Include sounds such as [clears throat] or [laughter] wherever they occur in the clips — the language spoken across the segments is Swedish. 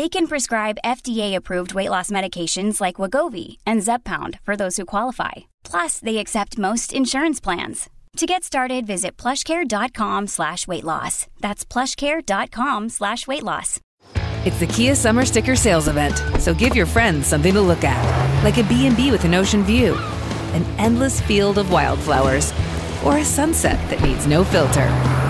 They can prescribe FDA-approved weight loss medications like Wagovi and Zepbound for those who qualify. Plus, they accept most insurance plans. To get started, visit plushcare.com slash weight loss. That's plushcare.com slash weight loss. It's the Kia Summer Sticker Sales Event, so give your friends something to look at, like a B&B with an ocean view, an endless field of wildflowers, or a sunset that needs no filter.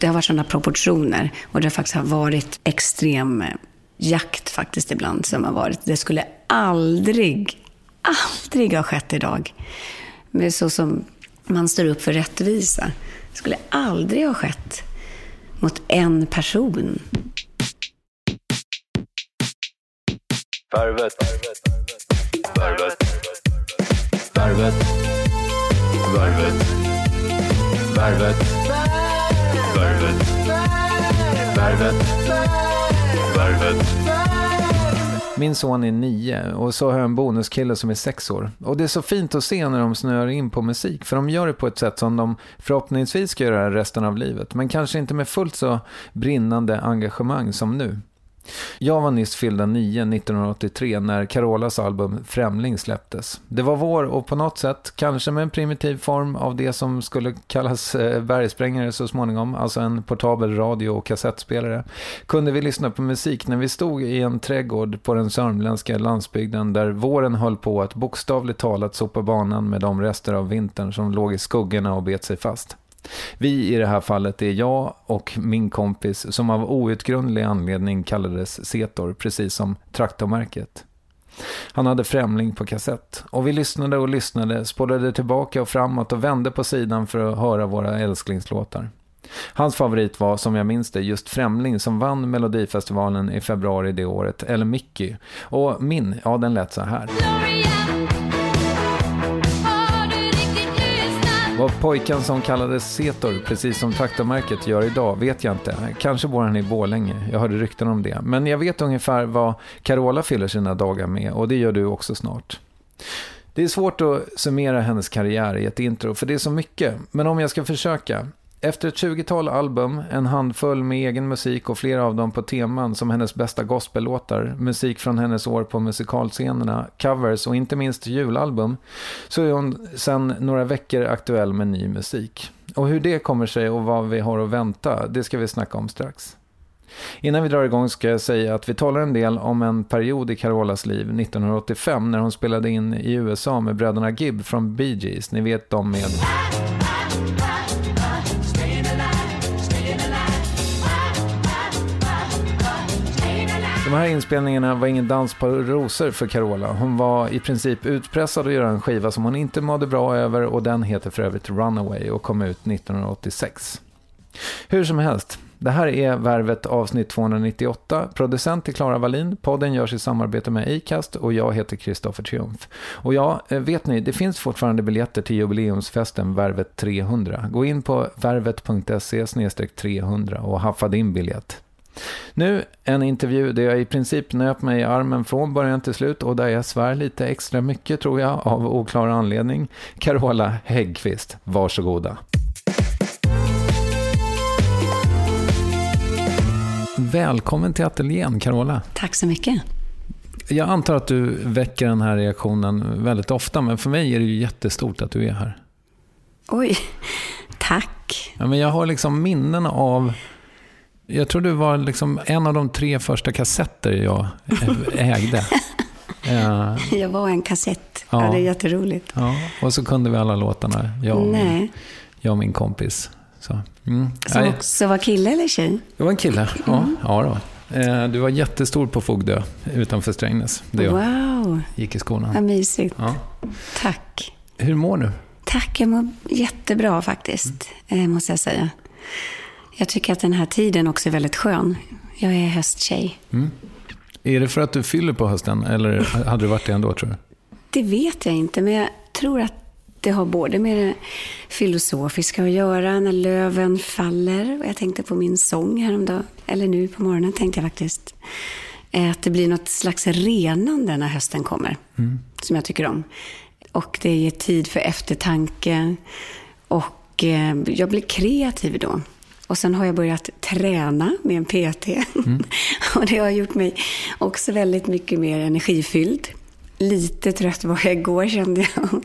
Det har varit sådana proportioner och det har faktiskt varit extrem eh, jakt faktiskt ibland som har varit. Det skulle aldrig, aldrig ha skett idag. Men så som man står upp för rättvisa. Det skulle aldrig ha skett mot en person. Värvet. Värvet. Värvet. Värvet. Värvet. Värvet. Värvet. Värvet. Min son är nio och så har jag en bonuskille som är sex år. Och det är så fint att se när de snöar in på musik. För de gör det på ett sätt som de förhoppningsvis ska göra resten av livet. Men kanske inte med fullt så brinnande engagemang som nu. Jag var nyss fyllda 9 1983 när Carolas album Främling släpptes. Det var vår och på något sätt, kanske med en primitiv form av det som skulle kallas eh, bergsprängare så småningom, alltså en portabel radio och kassettspelare, kunde vi lyssna på musik när vi stod i en trädgård på den sörmländska landsbygden där våren höll på att bokstavligt talat sopa banan med de rester av vintern som låg i skuggorna och bet sig fast. Vi i det här fallet är jag och min kompis som av outgrundlig anledning kallades Setor, precis som traktormärket. Han hade Främling på kassett och vi lyssnade och lyssnade, spolade tillbaka och framåt och vände på sidan för att höra våra älsklingslåtar. Hans favorit var, som jag minns det, just Främling som vann Melodifestivalen i februari det året, eller Mickey. Och min, ja den lät så här. Vad pojken som kallades Setor, precis som traktormärket gör idag, vet jag inte. Kanske bor han i Bålänge, jag hörde rykten om det. Men jag vet ungefär vad Carola fyller sina dagar med och det gör du också snart. Det är svårt att summera hennes karriär i ett intro, för det är så mycket. Men om jag ska försöka. Efter ett 20-tal album, en handfull med egen musik och flera av dem på teman som hennes bästa gospellåtar, musik från hennes år på musikalscenerna, covers och inte minst julalbum, så är hon sedan några veckor aktuell med ny musik. Och hur det kommer sig och vad vi har att vänta, det ska vi snacka om strax. Innan vi drar igång ska jag säga att vi talar en del om en period i Carolas liv 1985 när hon spelade in i USA med bröderna Gibb från Bee Gees. Ni vet dem med... De här inspelningarna var ingen dans på rosor för Carola. Hon var i princip utpressad att göra en skiva som hon inte mådde bra över och den heter för övrigt Runaway och kom ut 1986. Hur som helst, det här är Värvet avsnitt 298. Producent är Klara Wallin. Podden görs i samarbete med Acast och jag heter Kristoffer Triumf. Och ja, eh, vet ni, det finns fortfarande biljetter till jubileumsfesten Värvet 300. Gå in på värvet.se 300 och haffa din biljett. Nu en intervju där jag i princip nöp mig i armen från början till slut och där jag svär lite extra mycket tror jag av oklar anledning. Carola Häggkvist, varsågoda. Välkommen till ateljén, Carola. Tack så mycket. Jag antar att du väcker den här reaktionen väldigt ofta, men för mig är det ju jättestort att du är här. Oj, tack. Ja, men jag har liksom minnen av... Jag tror du var liksom en av de tre första kassetter jag [laughs] ägde. ja. Jag var en kassett. Ja. ja, det är jätteroligt. Ja, och så kunde vi alla låtarna, jag och, Nej. Min, jag och min kompis. Så, mm. Som också var kille eller tjej? Det var en kille, ja. Mm. ja då. Eh, du var jättestor på Fogdö utanför Strängnäs. Där jag wow. gick i skolan. Vad mysigt. Ja. Tack. Hur mår du? Tack, jag mår jättebra faktiskt, mm. måste jag säga. Jag tycker att den här tiden också är väldigt skön. Jag är hösttjej. Mm. Är det för att du fyller på hösten eller hade det varit det ändå tror du? Det vet jag inte, men jag tror att det har både med det filosofiska att göra, när löven faller. Och jag tänkte på min sång häromdagen, eller nu på morgonen tänkte jag faktiskt. Att det blir något slags renande när hösten kommer, mm. som jag tycker om. Och det ger tid för eftertanke. Och eh, jag blir kreativ då. Och sen har jag börjat träna med en PT. Mm. [laughs] och det har gjort mig också väldigt mycket mer energifylld. Lite trött var jag igår kände jag.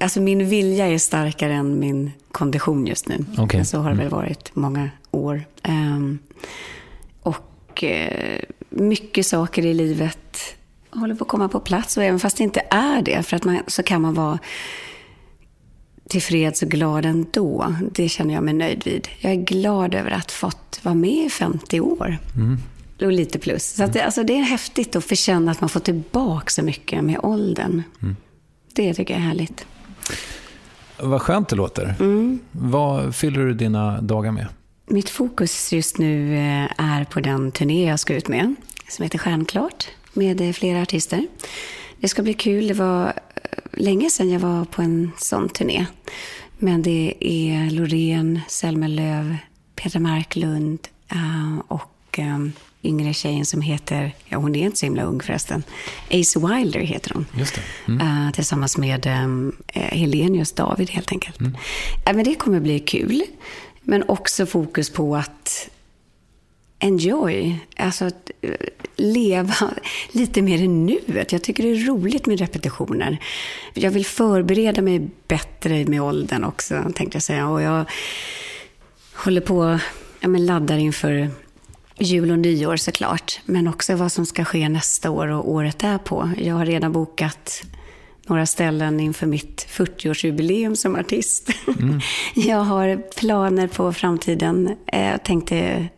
Alltså min vilja är starkare än min kondition just nu. Okay. Så har det väl mm. varit många år. Um, och uh, mycket saker i livet håller på att komma på plats. Och även fast det inte är det, för att man, så kan man vara tillfreds och glad ändå. Det känner jag mig nöjd vid. Jag är glad över att fått vara med i 50 år. Mm. Och lite plus. Så att det, alltså det är häftigt att få känna att man får tillbaka så mycket med åldern. Mm. Det tycker jag är härligt. Vad skönt det låter. Mm. Vad fyller du dina dagar med? Mitt fokus just nu eh, är på den turné jag ska ut med, som heter Stjärnklart, med eh, flera artister. Det ska bli kul. Det var länge sedan jag var på en sån turné. Men det är Loreen, Selma Löv, Petra Marklund och yngre tjejen som heter, ja hon är inte så himla ung förresten, Ace Wilder heter hon. Just det. Mm. Uh, tillsammans med um, Helenius David helt enkelt. Mm. Men det kommer bli kul. Men också fokus på att enjoy, alltså att eh, leva [laughs] lite mer i nuet. Jag tycker det är roligt med repetitioner. Jag vill förbereda mig bättre med åldern också, tänkte jag säga. Och jag håller på, ja men laddar inför jul och nyår såklart, men också vad som ska ske nästa år och året därpå. Jag har redan bokat några ställen inför mitt 40-årsjubileum som artist. Mm. [laughs] Jag har planer på framtiden. Jag tänkte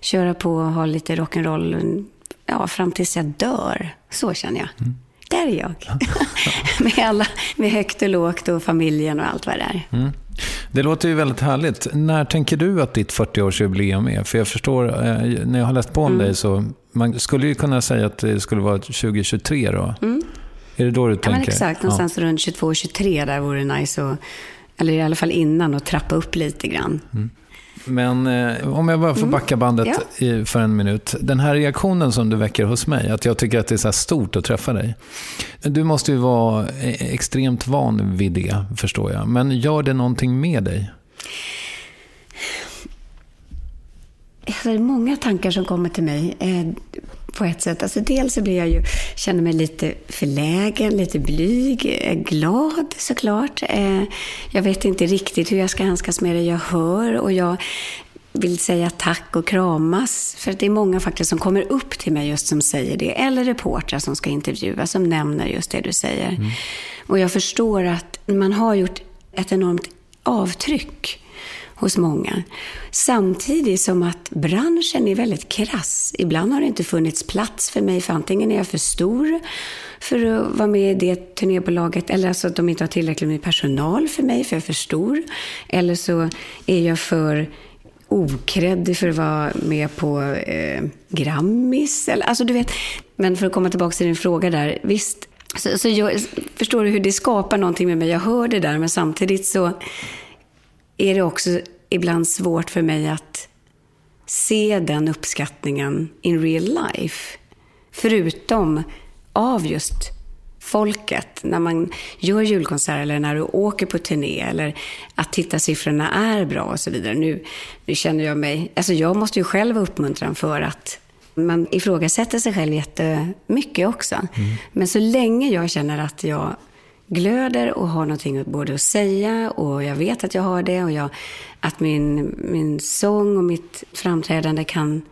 köra på och ha lite rock'n'roll ja, fram tills jag dör. Så känner jag. Mm. Där är jag. [laughs] [laughs] med, alla, med högt och lågt och familjen och allt vad det är. Mm. Det låter ju väldigt härligt. När tänker du att ditt 40-årsjubileum är? För jag förstår, eh, när jag har läst på om mm. dig så man skulle ju kunna säga att det skulle vara 2023 då. Mm. Är det då du tänker? Ja, men exakt. Någonstans ja. runt 22-23 där vore det nice. Och, eller i alla fall innan, att trappa upp lite grann. Mm. Men eh, om jag bara får mm. backa bandet mm. ja. i, för en minut. Den här reaktionen som du väcker hos mig, att jag tycker att det är så stort att träffa dig. Du måste ju vara e, extremt van vid det, förstår jag. Men gör det någonting med dig? Alltså, det är många tankar som kommer till mig. Eh, på ett sätt. Alltså dels så blir jag ju, känner mig lite förlägen, lite blyg, eh, glad såklart. Eh, jag vet inte riktigt hur jag ska handskas med det jag hör och jag vill säga tack och kramas. För det är många faktiskt som kommer upp till mig just som säger det. Eller reportrar som ska intervjuas som nämner just det du säger. Och jag förstår att man har gjort ett enormt avtryck hos många. Samtidigt som att branschen är väldigt krass. Ibland har det inte funnits plats för mig, för antingen är jag för stor för att vara med i det turnébolaget, eller alltså att de inte har tillräckligt med personal för mig, för jag är för stor. Eller så är jag för okreddig för att vara med på eh, Grammis. Eller, alltså du vet, men för att komma tillbaka till din fråga där, visst, så, så jag, förstår du hur det skapar någonting med mig? Jag hör det där, men samtidigt så är det också ibland svårt för mig att se den uppskattningen in real life. Förutom av just folket. När man gör julkonsert eller när du åker på turné eller att tittarsiffrorna är bra och så vidare. Nu, nu känner jag mig... Alltså jag måste ju själv uppmuntran för att man ifrågasätter sig själv jättemycket också. Mm. Men så länge jag känner att jag glöder och har någonting både att säga och jag vet att jag har det och jag, att min, min sång och mitt framträdande kan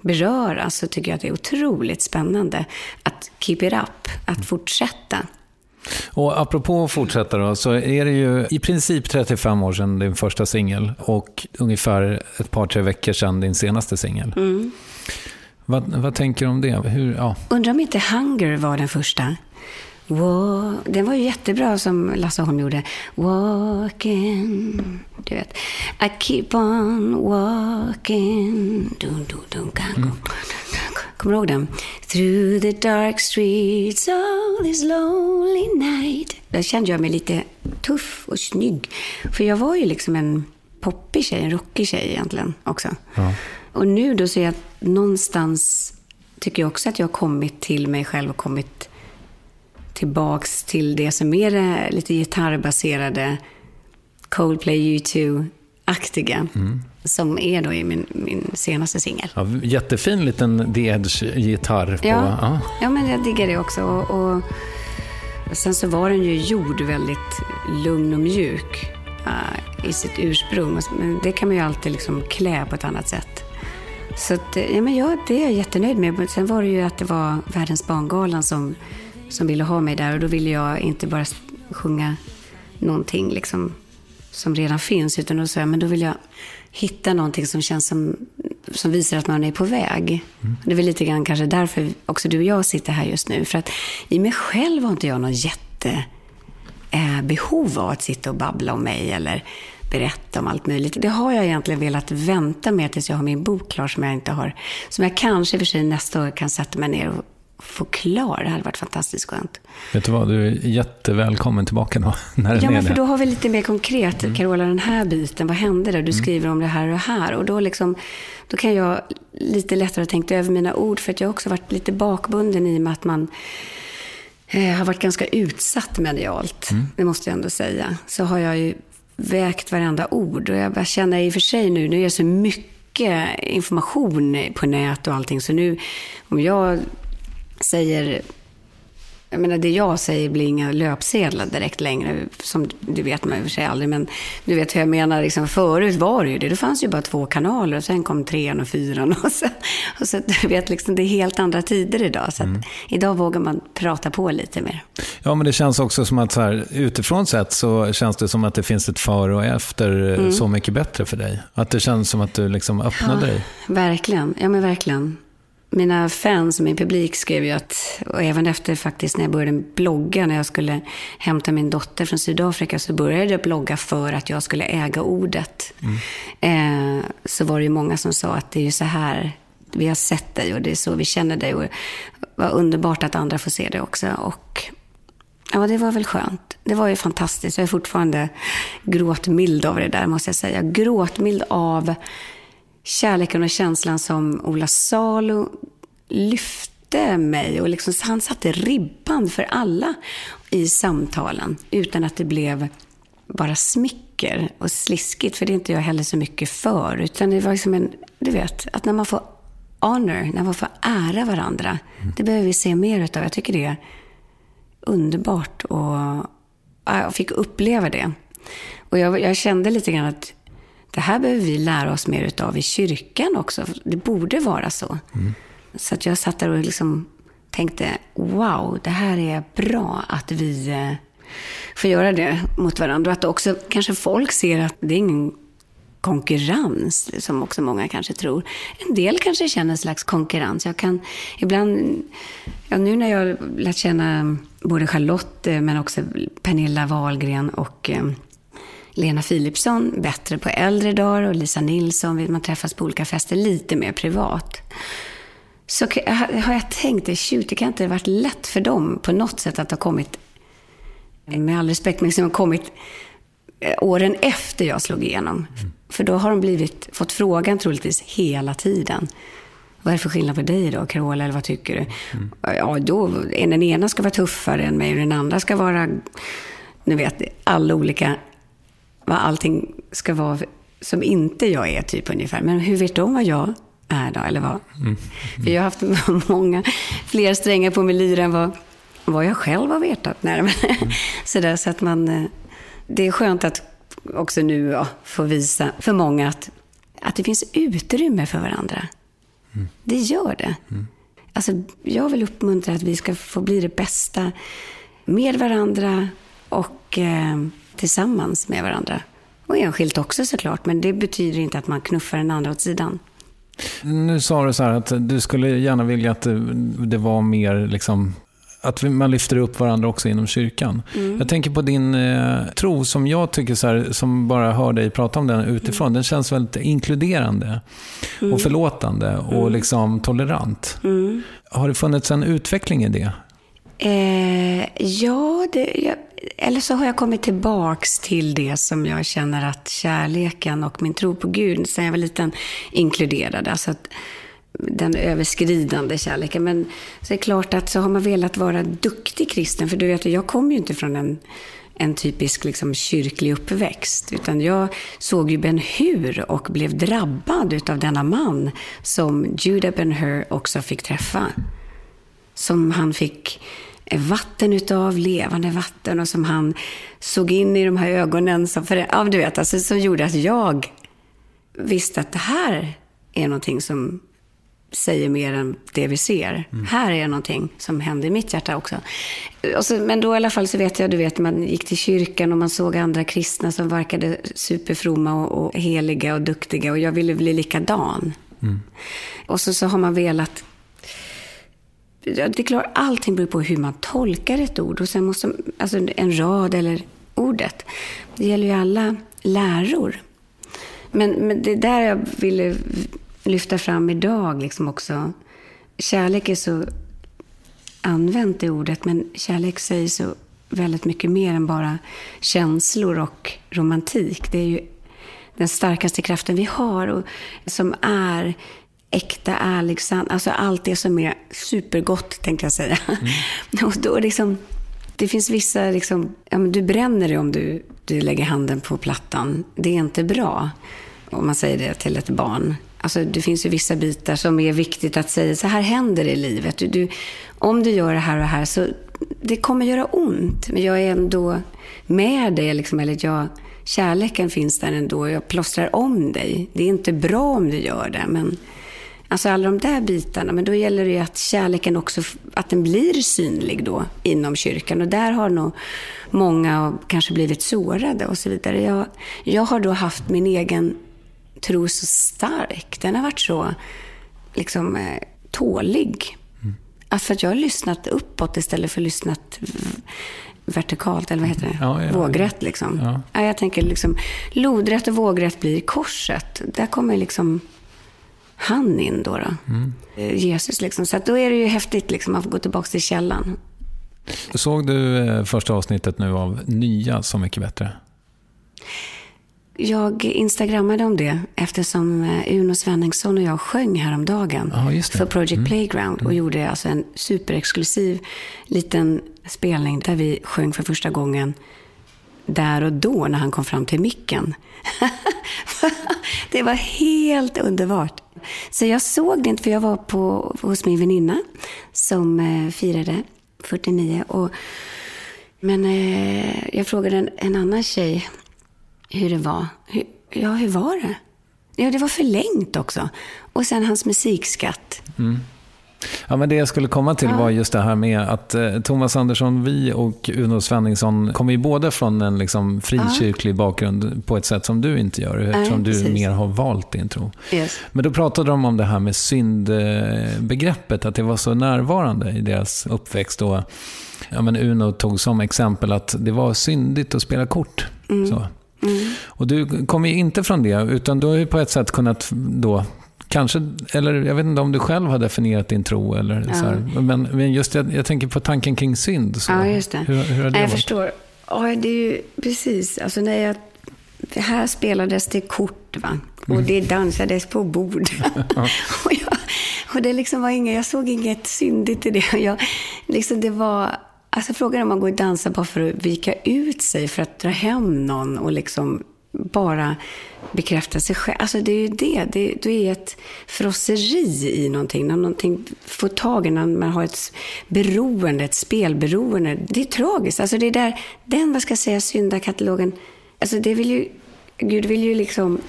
beröra så tycker jag att det är otroligt spännande att keep it up, att fortsätta. Och apropå att fortsätta då, så är det ju i princip 35 år sedan din första singel och ungefär ett par, tre veckor sedan din senaste singel. Mm. Vad, vad tänker du om det? Hur, ja. Undrar om inte Hunger var den första? Den var ju jättebra som Lasse Holm gjorde. Walking. Du vet. I keep on walking. Dun, dun, dun, mm. Kommer du ihåg den? Through the dark streets of this lonely night. Där kände jag mig lite tuff och snygg. För jag var ju liksom en poppig tjej, en rockig tjej egentligen också. Ja. Och nu då så är jag någonstans, tycker jag också att jag har kommit till mig själv och kommit tillbaks till det som är det lite gitarrbaserade Coldplay U2-aktiga. Mm. Som är då i min, min senaste singel. Ja, jättefin liten The Edge-gitarr. Ja, ja. ja, men jag diggar det också. Och, och, sen så var den ju gjord väldigt lugn och mjuk uh, i sitt ursprung. Men det kan man ju alltid liksom klä på ett annat sätt. Så att, ja, men jag, det är jag jättenöjd med. Sen var det ju att det var Världens barngalan som som ville ha mig där. Och då ville jag inte bara sjunga någonting liksom, som redan finns. Utan då sa jag, men då vill jag hitta någonting som känns som, som visar att man är på väg. Mm. Det är väl lite grann kanske därför också du och jag sitter här just nu. För att i mig själv har inte jag någon jätte eh, behov av att sitta och babbla om mig eller berätta om allt möjligt. Det har jag egentligen velat vänta med tills jag har min bok klar som jag inte har. Som jag kanske för sig nästa år kan sätta mig ner och få klar. Det hade varit fantastiskt skönt. Vet du vad, du är jättevälkommen tillbaka då. När ja, men för då har vi lite mer konkret. Mm. Carola, den här biten, vad hände där? Du mm. skriver om det här och det här. Och då, liksom, då kan jag lite lättare tänka över mina ord. För att jag har också varit lite bakbunden i och med att man eh, har varit ganska utsatt medialt. Mm. Det måste jag ändå säga. Så har jag ju vägt varenda ord. Och jag känner i och för sig nu, nu är det så mycket information på nät och allting. Så nu, om jag säger jag menar, det jag säger blir inga löpsedlar direkt längre. Som du vet man i och för sig aldrig. Men du vet hur jag menar. Liksom, förut var det ju det. Det fanns ju bara två kanaler. Och sen kom trean och fyran. Och så, och så du vet, liksom, det är helt andra tider idag. Så mm. idag vågar man prata på lite mer. Ja, men det känns också som att så här, utifrån sett så känns det som att det finns ett före och efter mm. Så mycket bättre för dig. Att det känns som att du liksom öppnade ja, dig. Verkligen. Ja, men verkligen mina fans och min publik skrev ju att, och även efter faktiskt när jag började blogga, när jag skulle hämta min dotter från Sydafrika, så började jag blogga för att jag skulle äga ordet. Mm. Eh, så var det ju många som sa att det är ju så här vi har sett dig och det är så vi känner dig. Och vad underbart att andra får se det också. Och ja, det var väl skönt. Det var ju fantastiskt. Jag är fortfarande gråtmild av det där, måste jag säga. Gråtmild av kärleken och känslan som Ola Salo lyfte mig. Och liksom, han satte ribban för alla i samtalen utan att det blev bara smicker och sliskigt. För det är inte jag heller så mycket för. Utan det var liksom en, du vet, att när man får honor, när man får ära varandra. Mm. Det behöver vi se mer utav. Jag tycker det är underbart och jag fick uppleva det. Och jag, jag kände lite grann att det här behöver vi lära oss mer utav i kyrkan också. Det borde vara så. Så att jag satt där och liksom tänkte, wow, det här är bra att vi eh, får göra det mot varandra. Och att också kanske folk ser att det är ingen konkurrens, som också många kanske tror. En del kanske känner en slags konkurrens. Jag kan ibland, ja, nu när jag lärt känna både Charlotte, eh, men också Pernilla Wahlgren och eh, Lena Philipsson bättre på äldre dagar och Lisa Nilsson, vill man träffas på olika fester lite mer privat. Så har jag tänkt, shoot, det kan inte ha varit lätt för dem på något sätt att ha kommit, med all respekt, men liksom kommit eh, åren efter jag slog igenom. För då har de blivit, fått frågan troligtvis hela tiden. Vad är det för skillnad på dig då, Carola, eller vad tycker du? Ja, då, den ena ska vara tuffare än mig och den andra ska vara, ni vet, alla olika, vad allting ska vara som inte jag är, typ ungefär. Men hur vet de vad jag är då, eller vad? För jag har haft [laughs] många, fler strängar på min lyra än vad, vad jag själv har vetat. Nej, men, [laughs] sådär, så att man, eh, det är skönt att också nu ja, få visa för många att, att det finns utrymme för varandra. Det gör det. Alltså, jag vill uppmuntra att vi ska få bli det bästa med varandra och eh, tillsammans med varandra. Och enskilt också såklart, men det betyder inte att man knuffar den andra åt sidan. Nu sa du så här att du skulle gärna vilja att det, var mer liksom att man lyfter upp varandra också inom kyrkan. Jag tänker på din eh, tro som jag tycker, så här, som bara hör dig prata om den utifrån, den känns väldigt inkluderande och förlåtande och liksom tolerant. Har det funnits en utveckling i det? Eh, ja, det, jag, eller så har jag kommit tillbaks till det som jag känner att kärleken och min tro på Gud, sen jag var liten, inkluderade. Alltså att den överskridande kärleken. Men så är det klart att så har man velat vara duktig kristen, för du vet, jag kommer ju inte från en en typisk liksom, kyrklig uppväxt. Utan jag såg ju Ben Hur och blev drabbad utav denna man som Judah Ben Hur också fick träffa som han fick vatten utav, levande vatten och som han såg in i de här ögonen som, för, ja, du vet, alltså, som gjorde att jag visste att det här är någonting som säger mer än det vi ser. Här är någonting som händer i mitt hjärta också. Så, men då i alla fall så vet jag, du vet, man gick till kyrkan och man såg andra kristna som verkade superfromma och, och heliga och duktiga och jag ville bli likadan. Och så, så har man velat det är klart, allting beror på hur man tolkar ett ord. Och sen måste, alltså en rad eller ordet. Det gäller ju alla läror. Men, men det är där jag ville lyfta fram idag liksom också. Kärlek är så använt det ordet, men kärlek säger så väldigt mycket mer än bara känslor och romantik. Det är ju den starkaste kraften vi har och som är äkta, ärlig, sann. Alltså allt det som är supergott, tänkte jag säga. [laughs] Och då liksom, det finns vissa, liksom, ja, men du bränner dig om du, du lägger handen på plattan. Det är inte bra, om man säger det till ett barn. Alltså, det finns ju vissa bitar som är viktigt att säga, så här händer det i livet. Du, du, om du gör det här och det här, så det kommer göra ont. Men jag är ändå med dig, liksom, eller jag, kärleken finns där ändå. Jag plåstrar om dig. Det är inte bra om du gör det, men Alltså alla de där bitarna, men då gäller det ju att kärleken också, att den blir synlig då inom kyrkan. Och där har nog många kanske blivit sårade och så vidare. Jag, jag har då haft min egen tro så stark. Den har varit så liksom eh, tålig. Att för att jag har lyssnat uppåt istället för lyssnat vertikalt, eller vad heter det? Ja, ja, Vågrätt liksom. Ja. Ja. jag tänker liksom, lodrätt och vågrätt blir korset. Där kommer liksom han in då. då. Eh, Jesus liksom. Så då är det ju häftigt liksom att gå tillbaka till källan. Såg du eh, första avsnittet nu av Nya Så mycket bättre? Jag instagrammade om det eftersom eh, Uno Svenningsson och jag sjöng häromdagen det. för Project Playground och gjorde alltså en superexklusiv liten spelning där vi sjöng för första gången där och då när han kom fram till micken. [laughs] det var helt underbart. Så jag såg det inte för jag var på, hos min väninna som eh, firade 49. Och, men eh, jag frågade en, en annan tjej hur det var. Hur, ja, hur var det? Ja, det var förlängt också. Och sen hans musikskatt. Mm. Ja, men det jag skulle komma till var just det här med att eh, Thomas Andersson, vi och Uno Svenningsson kommer ju båda från en liksom, frikyrklig bakgrund på ett sätt som du inte gör, eftersom du precis. mer har valt din tro. Yes. Men då pratade de om det här med syndbegreppet, att det var så närvarande i deras uppväxt. Och, ja, men Uno tog som exempel att det var syndigt att spela kort. Så. Och du kommer ju inte från det, utan du har ju på ett sätt kunnat då Kanske, eller jag vet inte om du själv har definierat din tro. Eller så här. Men, men just jag, jag tänker på tanken kring synd. Så. Ja, just det. Hur, hur har det jag varit? förstår. Ja, det är ju precis. Alltså när jag, här spelades det kort, va? Och det dansades på bord. [laughs] [laughs] och, jag, och det liksom var inga, jag såg inget syndigt i det. Jag, liksom det var, alltså frågan är om man går och dansar bara för att vika ut sig, för att dra hem någon och liksom bara bekräfta sig själv. Alltså det är ju det. Det, det är ett frosseri i någonting. När någonting får tag i, när man har ett beroende, ett spelberoende. Det är tragiskt. Alltså det är där, den, vad ska jag säga, syndakatalogen. Alltså det vill ju, Gud vill ju liksom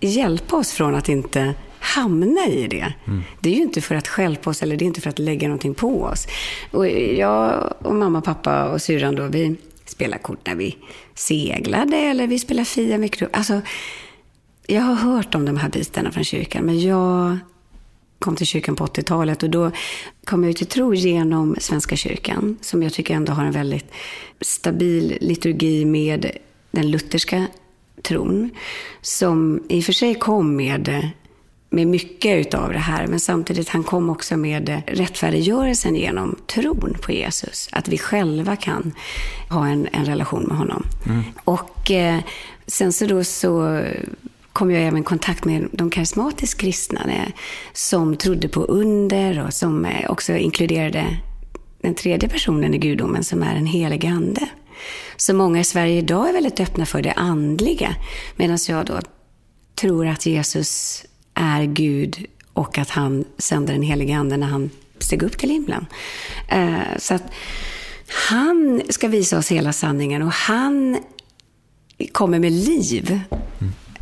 hjälpa oss från att inte hamna i det. Det är ju inte för att stjälpa oss eller det är inte för att lägga någonting på oss. Och jag och mamma, pappa och syrran då, vi spela kort när vi seglade eller vi spelar Fia med. Alltså, jag har hört om de här bitarna från kyrkan, men jag kom till kyrkan på 80-talet och då kom jag till tro genom Svenska kyrkan, som jag tycker ändå har en väldigt stabil liturgi med den lutherska tron, som i och för sig kom med, med mycket utav det här, men samtidigt han kom också med rättfärdiggörelsen genom tron på Jesus. Att vi själva kan ha en, en relation med honom. Och eh, sen så då så kom jag även i kontakt med de karismatiskt kristna eh, som trodde på under och som eh, också inkluderade den tredje personen i gudomen som är en helig ande. Så många i Sverige idag är väldigt öppna för det andliga medan jag då tror att Jesus är Gud och att han sände den helige ande när han steg upp till himlen. Eh, Så att han ska visa oss hela sanningen och han kommer med liv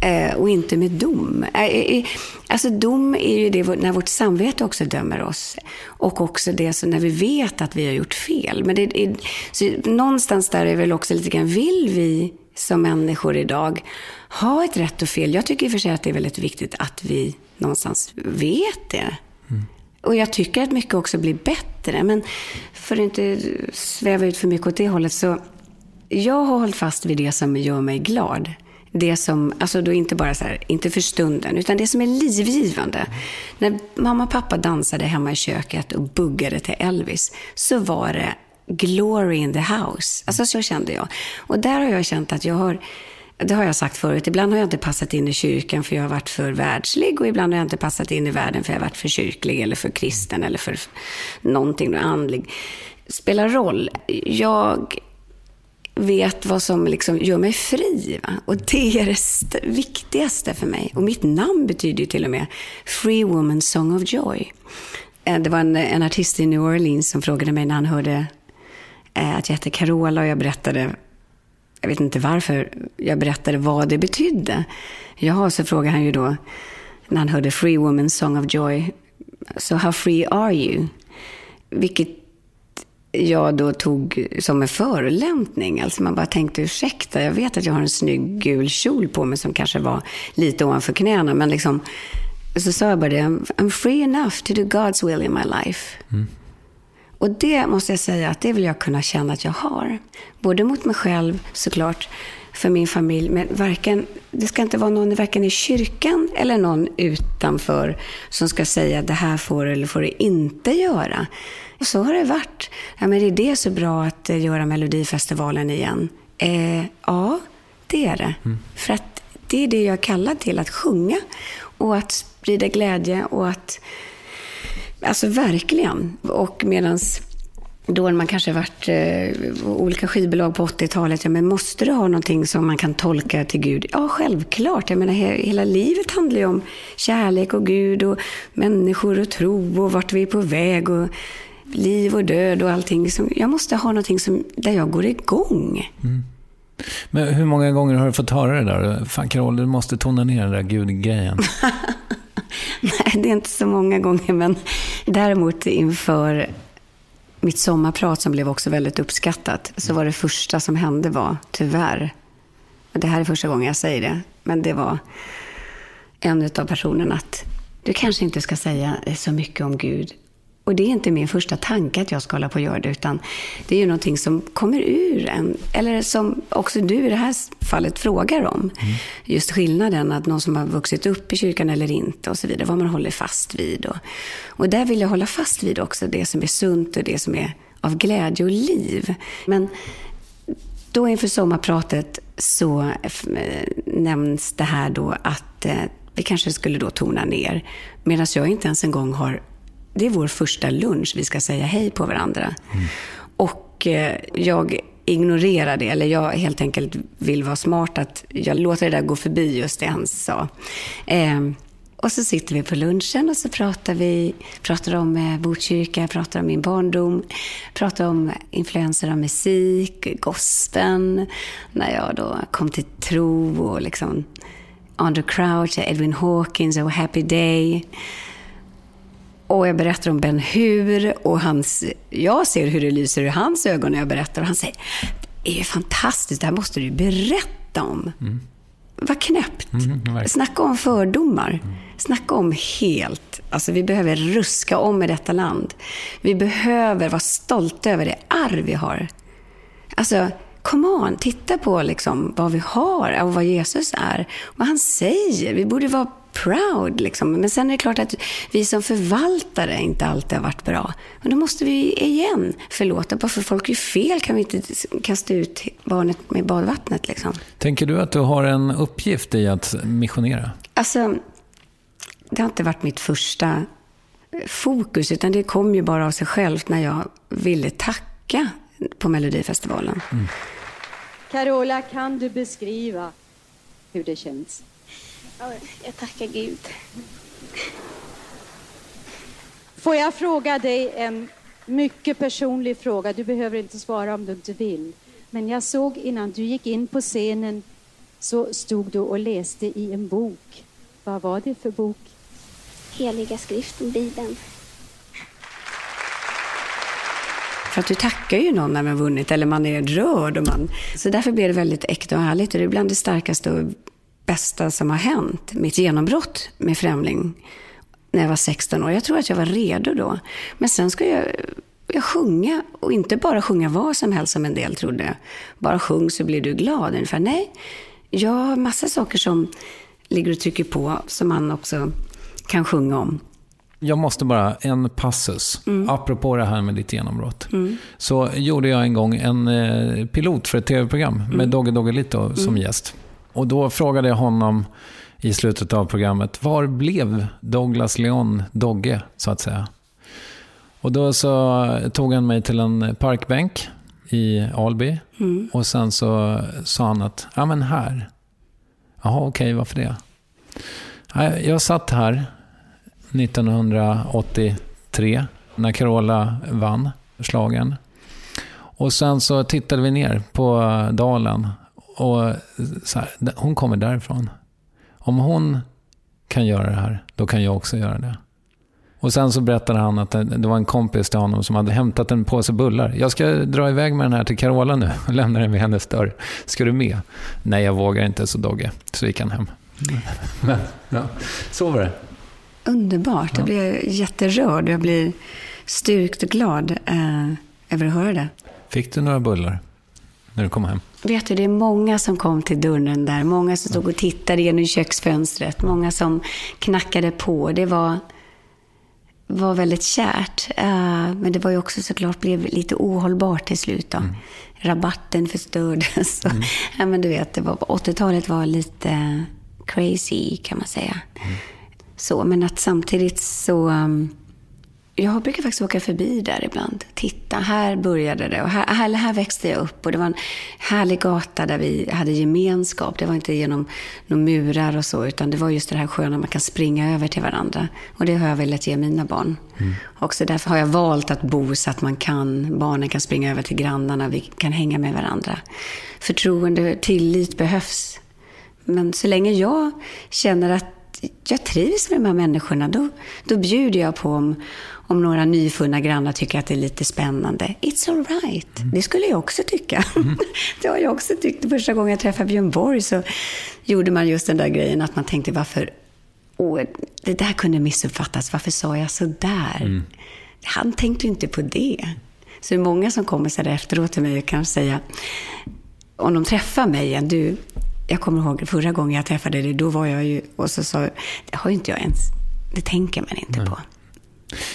eh, och inte med dom. Eh, Alltså dom är ju det när vårt samvete också dömer oss. Och också det så när vi vet att vi har gjort fel. Men det är, så någonstans där är väl också lite grann, vill vi som människor idag ha ett rätt och fel? Jag tycker i och för sig att det är väldigt viktigt att vi någonstans vet det. Och jag tycker att mycket också blir bättre. Men för att inte sväva ut för mycket åt det hållet så jag har hållit fast vid det som gör mig glad. Det som, alltså då inte bara så här, inte för stunden, utan det som är livgivande. När mamma och pappa dansade hemma i köket och buggade till Elvis, så var det glory in the house. Alltså så kände jag. Och där har jag känt att jag har, det har jag sagt förut, ibland har jag inte passat in i kyrkan för jag har varit för världslig och ibland har jag inte passat in i världen för jag har varit för kyrklig eller för kristen eller för någonting andlig. Spelar roll. Jag vet vad som liksom gör mig fri. Va? Och det är det viktigaste för mig. Och mitt namn betyder ju till och med Free Woman Song of Joy. Eh, det var en, en artist i New Orleans som frågade mig när han hörde Eh, att jag hette Carola och jag berättade, jag vet inte varför, jag berättade vad det betydde. Jaha, så frågade han ju då, när han hörde Free Womans Song of Joy, so how free are you? Vilket jag då tog som en förolämpning. Alltså man bara tänkte, ursäkta, jag vet att jag har en snygg gul kjol på mig som kanske var lite ovanför knäna, men liksom, så sa jag bara det, I'm I'm free enough to do God's will in my life. Mm. Och det måste jag säga att det vill jag kunna känna att jag har. Både mot mig själv såklart, för min familj, men varken, det ska inte vara någon varken i kyrkan eller någon utanför som ska säga det här får eller får det inte göra. Och så har det varit. Ja, men är det så bra att eh, göra Melodifestivalen igen? Eh, ja, det är det. För att det är det jag är kallad till, att sjunga och att sprida glädje och att Alltså verkligen. Och medans då man kanske varit eh, olika skivbolag på 80-talet, ja men måste du ha någonting som man kan tolka till Gud? Ja, självklart. Jag menar, he- hela livet handlar ju om kärlek och Gud och människor och tro och vart vi är på väg och liv och död och allting. Som, jag måste ha någonting som, där jag går igång. Men hur många gånger har du fått höra det där? Fan Carol, du måste tona ner den där gudgrejen. [laughs] [laughs] Nej, det är inte så många gånger, men däremot inför mitt sommarprat som blev också väldigt uppskattat, så var det första som hände var, tyvärr, och det här är första gången jag säger det, men det var en av personerna att du kanske inte ska säga så mycket om Gud. Och det är inte min första tanke att jag ska hålla på och göra det, utan det är ju någonting som kommer ur en, eller som också du i det här fallet frågar om. Just skillnaden, att någon som har vuxit upp i kyrkan eller inte och så vidare, vad man håller fast vid. Och, och där vill jag hålla fast vid också det som är sunt och det som är av glädje och liv. Men då inför sommarpratet så eh, nämns det här då att eh, vi kanske skulle då tona ner. Medan jag inte ens en gång har... Det är vår första lunch, vi ska säga hej på varandra. Och eh, jag ignorerar det, eller jag helt enkelt vill vara smart att jag låter det där gå förbi just det han sa. Eh, och så sitter vi på lunchen och så pratar vi pratar om eh, Botkyrka, pratar om min barndom, pratar om influenser av musik, gospeln, när jag då kom till tro och liksom Andrew Crouch, Edwin Hawkins och Happy Day. Och jag berättar om Ben Hur och hans, jag ser hur det lyser ur hans ögon när jag berättar och han säger det är ju fantastiskt, det här måste du berätta om. Vad knäppt. verkligen. Snacka om fördomar. Snacka om helt. Alltså vi behöver ruska om i detta land. Vi behöver vara stolta över det arv vi har. Alltså, come on, titta på liksom vad vi har och vad Jesus är. Vad han säger. Vi borde vara proud. Liksom. Men sen är det klart att vi som förvaltare inte alltid har varit bra. Men då måste vi igen förlåta. Bara för folk gör fel kan vi inte kasta ut barnet med badvattnet. Liksom. Tänker du att du har en uppgift i att missionera? Alltså, det har inte varit mitt första fokus, utan det kom ju bara av sig självt när jag ville tacka på Melodifestivalen. Carola, kan du beskriva hur det känns? Ja, Jag tackar Gud. Får jag fråga dig en mycket personlig fråga? Du behöver inte svara om du inte vill. Men jag såg innan du gick in på scenen så stod du och läste i en bok. Vad var det för bok? Heliga skriften, Bibeln. För att du tackar ju någon när man vunnit, eller man är rörd. Och man... Så därför blev det väldigt äkta och ärligt. Och det är bland det starkaste och bästa som har hänt. Mitt genombrott med Främling när jag var 16 år. Jag tror att jag var redo då. Men sen ska jag, jag sjunga. Och inte bara sjunga vad som helst som en del trodde. Bara sjung så blir du glad. Ungefär. Nej, jag har massa saker som ligger och trycker på. Som man också kan sjunga om. Jag måste bara, en passus. Apropå det här med ditt genombrott. Så gjorde jag en gång en eh, pilot för ett tv-program med Dogge Doggelito som gäst. Och då frågade jag honom i slutet av programmet, var blev Douglas Leon Dogge, så att säga? Och då så tog han mig till en parkbänk i Alby. Och sen så sa han att, ja men här. Jaha, okej, varför det? Jag satt här 1983 när Carola vann slagen. Och sen så tittade vi ner på dalen och så här, hon kommer därifrån. Om hon kan göra det här, då kan jag också göra det. Och sen så berättade han att det var en kompis till honom som hade hämtat en påse bullar. Jag ska dra iväg med den här till Carola nu och lämna den vid hennes dörr. Ska du med? Nej, jag vågar inte, så Dogge. Så gick han hem. Men, ja, så var det. Underbart. Jag blir jätterörd. Jag blir styrkt och glad eh, över att höra det. Fick du några bullar när du kom hem? Vet du, det är många som kom till dörren där. Många som stod och tittade genom köksfönstret. Många som knackade på. Det var, var väldigt kärt. Eh, men det var ju också såklart blev lite ohållbart till slut. Då. Rabatten förstördes. [laughs] Så, ja, men du vet, det var, 80-talet var lite crazy kan man säga. Så, men att samtidigt så um, jag brukar faktiskt åka förbi där ibland. Titta, här började det och här, här, här växte jag upp. Och det var en härlig gata där vi hade gemenskap. Det var inte genom några murar och så, utan det var just det här sköna, man kan springa över till varandra. Och det har jag velat ge mina barn. Mm. Också därför har jag valt att bo så att man kan, barnen kan springa över till grannarna, vi kan hänga med varandra. Förtroende, tillit behövs. Men så länge jag känner att jag trivs med de här människorna, då, då bjuder jag på om, om några nyfunna grannar tycker att det är lite spännande. It's alright. Mm. Det skulle jag också tycka. Mm. [laughs] det har jag också tyckt. Första gången jag träffade Björn Borg så gjorde man just den där grejen att man tänkte varför, åh, det där kunde missuppfattas. Varför sa jag så där? Mm. Han tänkte ju inte på det. Så det är många som kommer så efteråt till mig och kan säga, om de träffar mig igen, du, jag kommer ihåg förra gången jag träffade dig, då var jag ju, och så sa det har ju inte jag ens, det tänker man inte Nej. på.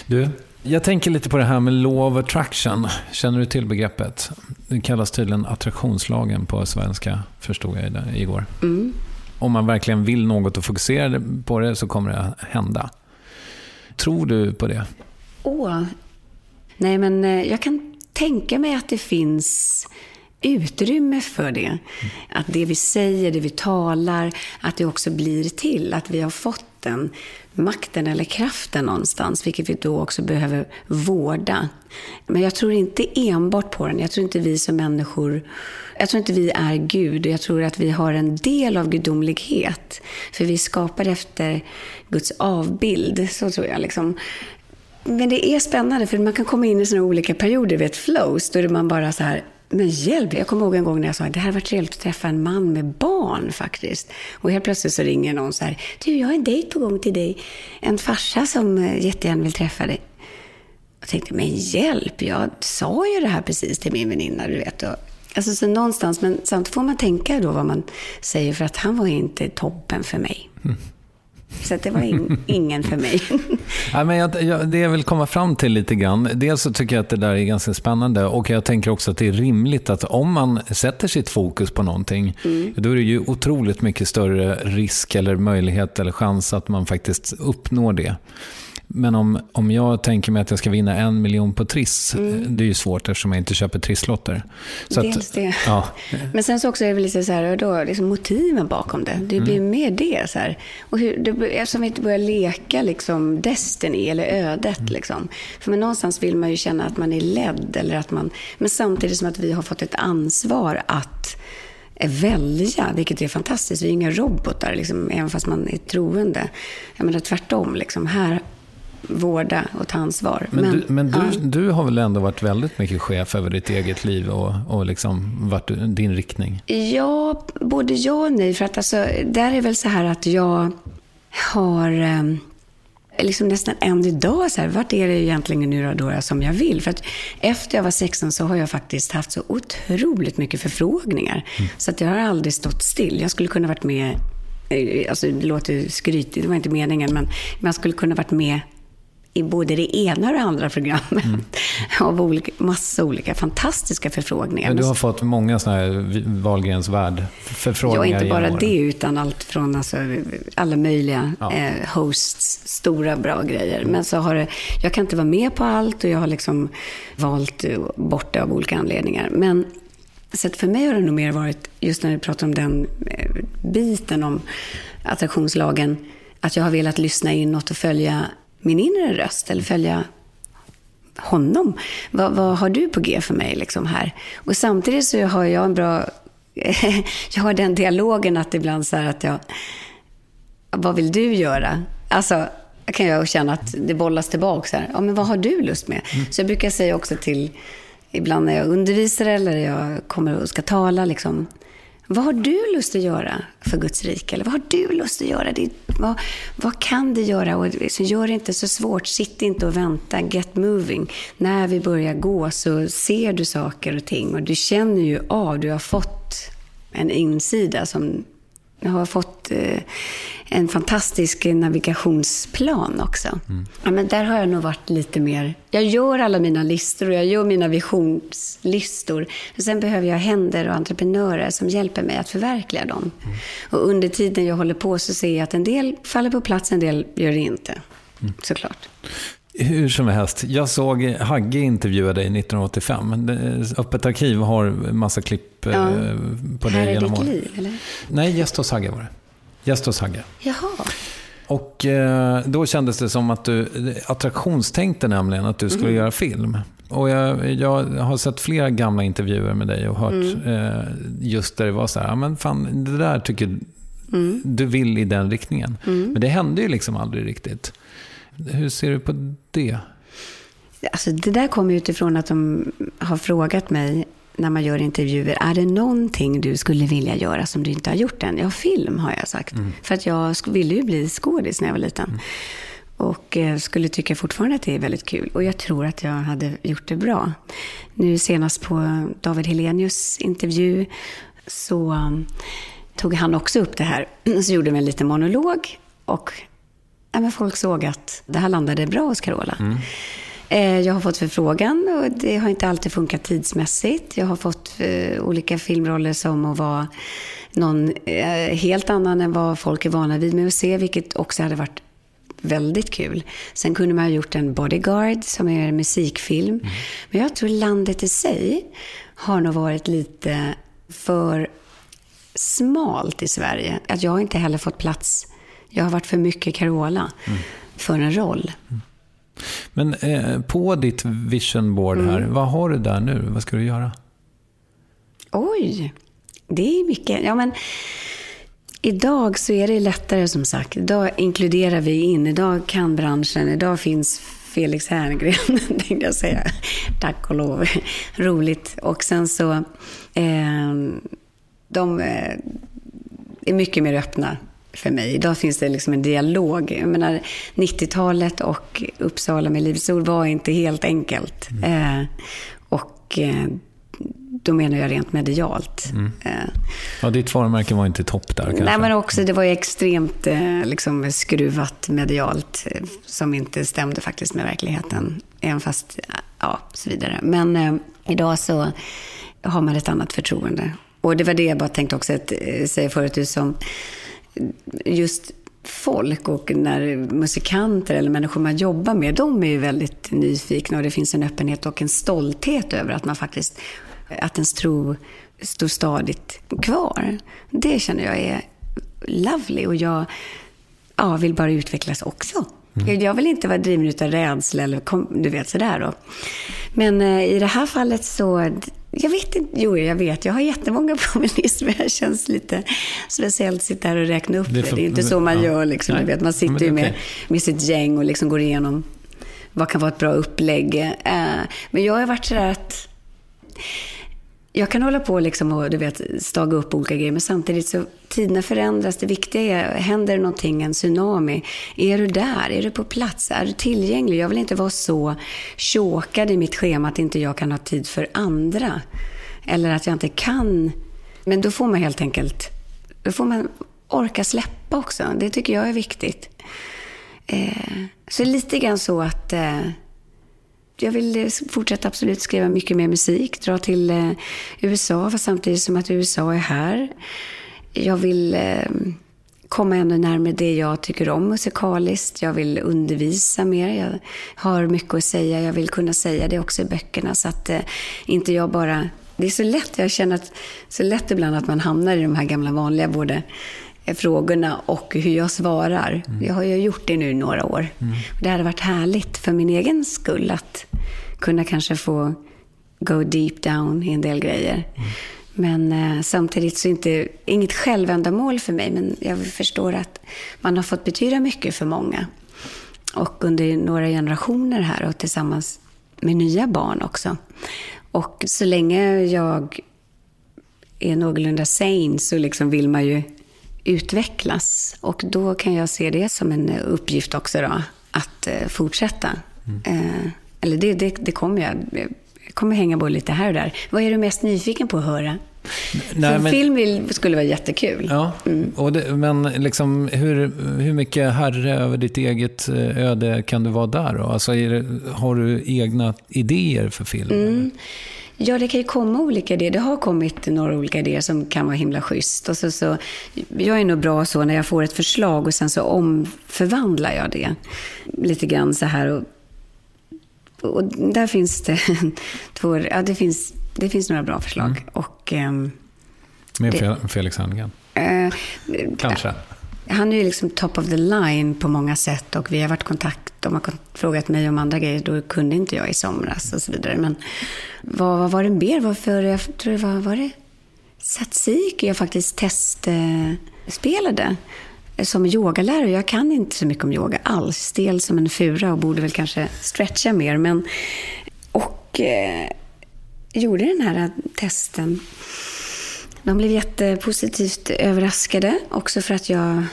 Du, jag tänker lite på det här med law of attraction. Känner du till begreppet? Det kallas tydligen attraktionslagen på svenska, förstod jag igår. Mm. Om man verkligen vill något och fokuserar på det så kommer det att hända. Tror du på det? Åh, nej men eh, jag kan tänka mig att det finns utrymme för det. Att det vi säger, det vi talar, att det också blir till. Att vi har fått makten, makten eller kraften någonstans, vilket vi då också behöver vårda. Men jag tror inte enbart på den. Jag tror inte vi som människor, jag tror inte vi är Gud. Jag tror att vi har en del av gudomlighet. För vi är skapade efter Guds avbild, så tror jag. Liksom. Men det är spännande, för man kan komma in i sådana olika perioder, vid ett flows, då är man bara så här, men hjälp, jag kommer ihåg en gång när jag sa att det här var trevligt att träffa en man med barn faktiskt. Och helt plötsligt så ringer någon så här, du jag har en dejt på gång till dig. En farsa som eh, jättegärna vill träffa dig. Jag tänkte, men hjälp, jag sa ju det här precis till min väninna, du vet. Och, alltså så någonstans, men samtidigt får man tänka då vad man säger för att han var inte toppen för mig. Mm. Så det var in, [laughs] ingen för mig. [laughs] ja, men jag, jag, det jag vill komma fram till lite grann, dels så tycker jag att det där är ganska spännande och jag tänker också att det är rimligt att om man sätter sitt fokus på någonting, mm. då är det ju otroligt mycket större risk eller möjlighet eller chans att man faktiskt uppnår det. Men om, om jag tänker mig att jag ska vinna en miljon på Triss, mm. det är ju svårt eftersom jag inte köper Trisslotter. Så Dels att, det. Ja. [laughs] Men sen så också är det lite så här, då, liksom motiven bakom det. Det blir mm. mer det. Så här. Och hur, det, eftersom vi inte börjar leka liksom, Destiny eller ödet. Mm. Liksom. För men någonstans vill man ju känna att man är ledd. Eller att man, men samtidigt som att vi har fått ett ansvar att välja, vilket är fantastiskt. Vi är inga robotar, liksom, även fast man är troende. Jag menar tvärtom. Liksom. Här vårda och ta ansvar. Men, men, du, men du, ja. du, har väl ändå varit väldigt mycket chef över ditt eget liv och, och liksom varit din riktning? Ja, både ja och nej. För att alltså, där är väl så här att jag har eh, liksom nästan än idag, så här, vart är det egentligen nu då som jag vill? För att efter jag var 16 så har jag faktiskt haft så otroligt mycket förfrågningar. Mm. Så att jag har aldrig stått still. Jag skulle kunna varit med eh, Alltså, det låter skrytigt, det var inte meningen, men man skulle kunna varit med i både det ena och det andra programmet. Mm. Av olika, massa olika fantastiska förfrågningar. Men du har fått många sådana här Wahlgrens värld-förfrågningar Ja, inte bara det, utan allt från alltså, alla möjliga ja. eh, hosts, stora bra grejer. Men så har det, jag kan inte vara med på allt och jag har liksom valt bort det av olika anledningar. Men så för mig har det nog mer varit, just när du pratar om den eh, biten om attraktionslagen, att jag har velat lyssna inåt och följa min inre röst eller följa honom. Vad, vad har du på G för mig liksom här? Och samtidigt så har jag en bra... [laughs] jag har den dialogen att ibland så här att jag... Vad vill du göra? Alltså, kan jag känna att det bollas tillbaka. Så här. Ja, men vad har du lust med? Mm. Så jag brukar säga också till, ibland när jag undervisar eller jag kommer och ska tala, liksom, vad har du lust att göra för Guds rike? Eller vad har du lust att göra? Det, vad, vad kan du göra? Och, liksom, gör det inte så svårt. Sitt inte och vänta. Get moving. När vi börjar gå så ser du saker och ting. Och du känner ju av, du har fått en insida som jag har fått eh, en fantastisk navigationsplan också. Mm. Ja, men där har jag nog varit lite mer... Jag gör alla mina listor och jag gör mina visionslistor. sen behöver jag händer och entreprenörer som hjälper mig att förverkliga dem. Mm. Och under tiden jag håller på så ser jag att en del faller på plats, en del gör det inte. Mm. Såklart. Hur som helst, jag såg Hagge intervjua dig 1985. Det- Öppet arkiv har massa klipp eh, Ja. på Här dig är genom ditt åren. liv, eller? Nej, gäst hos Hagge var det. Gäst hos Hagge. Jaha. Och eh, då kändes det som att du attraktionstänkte nämligen att du skulle Mm. göra film. Och jag, jag har sett flera gamla intervjuer med dig och hört Mm. eh, just där det var så här, men fan, det där tycker Mm. du vill i den riktningen. Men det hände ju liksom aldrig riktigt. Hur ser du på det? Alltså, det där kommer utifrån att de har frågat mig när man gör intervjuer, är det någonting du skulle vilja göra som du inte har gjort än? Ja, film har jag sagt. För att jag ville ju bli skådis när jag var liten. Och eh, skulle tycka fortfarande att det är väldigt kul. Och jag tror att jag hade gjort det bra. Nu senast på David Helenius intervju så um, tog han också upp det här. [clears throat] Så gjorde vi en liten monolog. Och ja, men folk såg att det här landade bra hos Carola. Eh, Jag har fått förfrågan och det har inte alltid funkat tidsmässigt. Jag har fått eh, olika filmroller som att vara någon eh, helt annan än vad folk är vana vid med att se, vilket också hade varit väldigt kul. Sen kunde man ha gjort en Bodyguard som är en musikfilm. Men jag tror landet i sig har nog varit lite för smalt i Sverige. Att jag inte heller fått plats. Jag har varit för mycket Carola för en roll. Men eh, på ditt vision board här, Mm. vad har du där nu? Vad ska du göra? Oj, det är mycket. Ja, men idag så är det lättare som sagt. Idag inkluderar vi in. Idag kan branschen. Idag finns Felix Herngren, [laughs] tänkte jag säga. Tack och lov. Roligt. Och sen så, eh, de eh, är mycket mer öppna för mig. Idag finns det liksom en dialog. Jag menar, 90-talet och Uppsala med Livets Ord var inte helt enkelt. Eh, och eh, då menar jag rent medialt. Eh, Ja, ditt varumärke var inte topp där kanske? Nej, men också det var ju extremt eh, liksom, skruvat medialt eh, som inte stämde faktiskt med verkligheten. Även fast, ja, så vidare. Men eh, idag så har man ett annat förtroende. Och det var det jag bara tänkte också att eh, säga förut, du som just folk och när musikanter eller människor man jobbar med, de är ju väldigt nyfikna och det finns en öppenhet och en stolthet över att man faktiskt, att ens tro står stadigt kvar. Det känner jag är lovely och jag ja, vill bara utvecklas också. Jag vill inte vara driven utav rädsla eller du vet sådär då. Men eh, i det här fallet så, jag vet inte, jo jag vet, jag har jättemånga [laughs] men jag känns lite speciellt att sitta här och räkna upp Det det. är för- Det är inte så man ja. gör liksom, Nej, vet. Man sitter det ju med, okej. med sitt gäng och liksom går igenom vad kan vara ett bra upplägg. Eh, Men jag har varit sådär att jag kan hålla på liksom och du vet, staga upp olika grejer, men samtidigt så tiderna förändras. Det viktiga är, händer det någonting, en tsunami, är du där? Är du på plats? Är du tillgänglig? Jag vill inte vara så chokad i mitt schema att inte jag kan ha tid för andra. Eller att jag inte kan. Men då får man helt enkelt, då får man orka släppa också. Det tycker jag är viktigt. Eh, så lite grann så att eh, jag vill eh, fortsätta absolut skriva mycket mer musik, dra till eh, USA, fast samtidigt som att USA är här. Jag vill eh, komma ännu närmare det jag tycker om musikaliskt. Jag vill undervisa mer. Jag har mycket att säga. Jag vill kunna säga det också i böckerna så att eh, inte jag bara... Det är så lätt, jag känner att så lätt ibland att man hamnar i de här gamla vanliga både frågorna och hur jag svarar. Jag har ju gjort det nu i några år. Det hade varit härligt för min egen skull att kunna kanske få go deep down i en del grejer. Men eh, samtidigt så är inte inget självändamål för mig. Men jag förstår att man har fått betyda mycket för många. Och under några generationer här och tillsammans med nya barn också. Och så länge jag är någorlunda sane så liksom vill man ju utvecklas. Och då kan jag se det som en eh, uppgift också då, att eh, fortsätta. Eh, eller det, det, det kommer jag. Jag kommer hänga på lite här och där. Vad är du mest nyfiken på att höra? Nej, men- film skulle vara jättekul. Ja, och det, men liksom, hur, hur mycket herre över ditt eget öde kan du vara där då? Alltså, det, har du egna idéer för film? Mm. Ja, det kan ju komma olika idéer. Det har kommit några olika idéer som kan vara himla schysst. Och så, så, jag är nog bra så när jag får ett förslag och sen så omförvandlar jag det lite grann så här. Och Och där finns det [laughs] två, ja, det finns, det finns några bra förslag. Och, ehm, Med Det- Fel- Felix Herngren. eh, Kanske. Han är ju liksom top of the line på många sätt och vi har varit i kontakt. De har frågat mig om andra grejer, då kunde inte jag i somras och så vidare. Men vad, vad var det mer? Varför, jag tror det var, var det Tzatziki jag faktiskt testspelade som yogalärare. Jag kan inte så mycket om yoga alls. Stel som en fura och borde väl kanske stretcha mer. Men, och eh, gjorde den här testen. De blev jättepositivt överraskade, också för att jag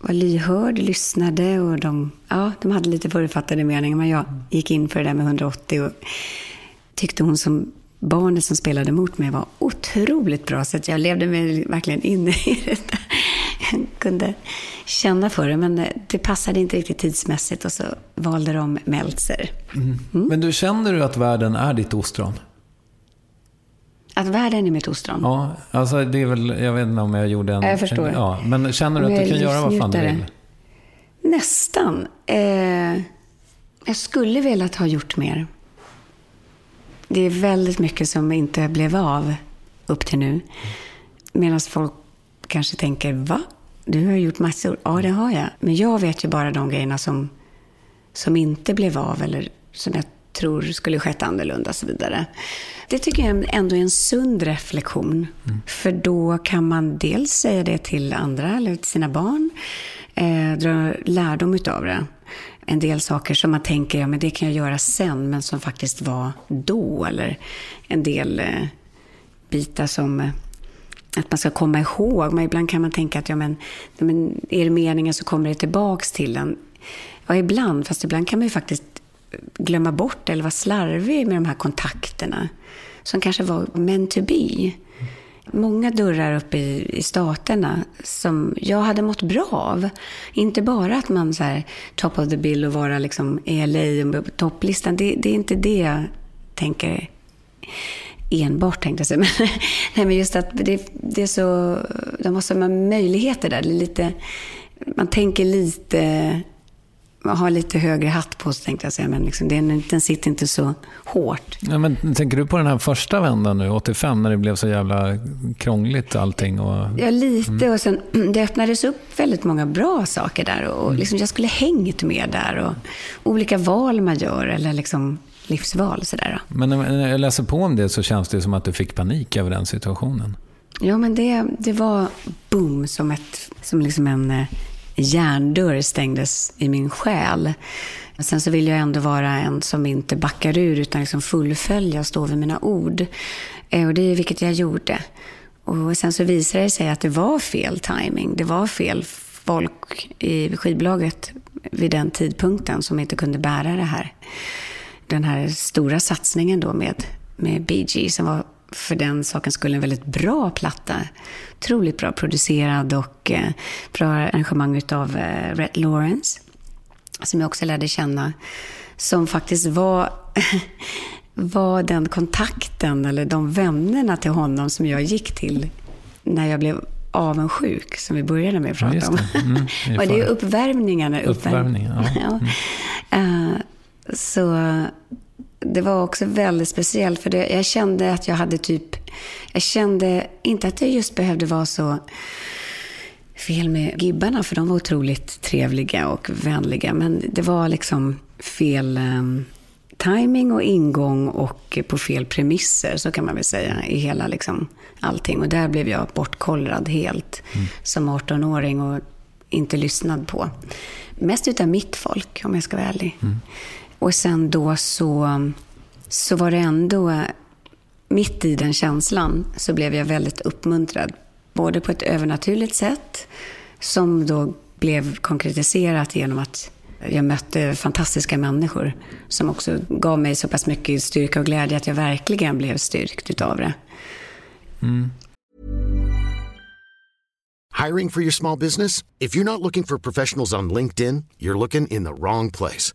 var lyhörd, lyssnade och de, ja, de hade lite förutfattade meningar. Men jag gick in för det där med 180 och tyckte hon som barnet som spelade mot mig var otroligt bra. Så att jag levde mig verkligen in i [laughs] det där. Jag kunde känna för det, men det passade inte riktigt tidsmässigt och så valde de Meltzer. Men du, känner du att världen är ditt ostron? Att världen är mitt ostron. Ja, alltså det är väl, jag vet inte om jag gjorde en... Ja, jag förstår. Ja, men känner du att du kan göra vad fan du vill? Nästan. Eh, jag skulle velat ha gjort mer. Det är väldigt mycket som inte blev av upp till nu. Medan folk kanske tänker, va? Du har gjort massor. Ja, det har jag. Men jag vet ju bara de grejerna som, som inte blev av eller som jag tror skulle skett annorlunda och så vidare. Det tycker jag ändå är en sund reflektion. För då kan man dels säga det till andra eller till sina barn. Eh, dra lärdom utav det. En del saker som man tänker, ja men det kan jag göra sen, men som faktiskt var då. Eller en del eh, bitar som eh, att man ska komma ihåg. Men ibland kan man tänka att ja, men, men är det meningen så kommer det tillbaks till en. Ja, ibland. Fast ibland kan man ju faktiskt glömma bort eller vara slarvig med de här kontakterna. Som kanske var meant to be. Många dörrar uppe i, i staterna som jag hade mått bra av. Inte bara att man så här, top of the bill och vara liksom i LA och på topplistan. Det, det är inte det jag tänker enbart tänkte jag säga. [laughs] Men, nej, men just att det, det är så, de har så många möjligheter där. Det är lite, man tänker lite, har lite högre hatt på sig tänkte jag säga. Men liksom, den, den sitter inte så hårt. Ja, men tänker du på den här första vändan nu, 85, när det blev så jävla krångligt allting? Och... Ja, lite. Och sen, [clears throat] det öppnades upp väldigt många bra saker där. Och liksom, jag skulle hängt med där. Och olika val man gör, eller liksom livsval. Sådär. Men när jag läser på om det så känns det som att du fick panik över den situationen. Ja, men det, det var boom, som, ett, som liksom en eh, järndörr stängdes i min själ. Sen så vill jag ändå vara en som inte backar ur utan liksom fullfölja och stå vid mina ord. Eh, och det är vilket jag gjorde. Och sen så visade det sig att det var fel timing. Det var fel folk i skivbolaget vid den tidpunkten som inte kunde bära det här. Den här stora satsningen då med, med BG som var för den saken skulle en väldigt bra platta. Otroligt bra producerad och eh, bra arrangemang utav eh, Rhett Lawrence. Som jag också lärde känna. Som faktiskt var, [laughs] var den kontakten eller de vännerna till honom som jag gick till när jag blev avundsjuk, som vi började med att Ja, prata just om. det. Mm, [laughs] och det är uppvärmningarna. Uppvärmningen, ja. [laughs] Ja. Eh, så det var också väldigt speciellt för det, jag kände att jag hade typ, jag kände inte att jag just behövde vara så fel med gibbarna för de var otroligt trevliga och vänliga men det var liksom fel um, timing och ingång och på fel premisser så kan man väl säga i hela liksom allting och där blev jag bortkollrad helt som 18-åring och inte lyssnad på. Mest utav mitt folk om jag ska vara ärlig. Och sen då så, så var det ändå, mitt i den känslan, så blev jag väldigt uppmuntrad. Både på ett övernaturligt sätt, som då blev konkretiserat genom att jag mötte fantastiska människor som också gav mig så pass mycket styrka och glädje att jag verkligen blev styrkt utav det. Hiring for your small business? If you're not looking for professionals on LinkedIn, you're looking in the wrong place.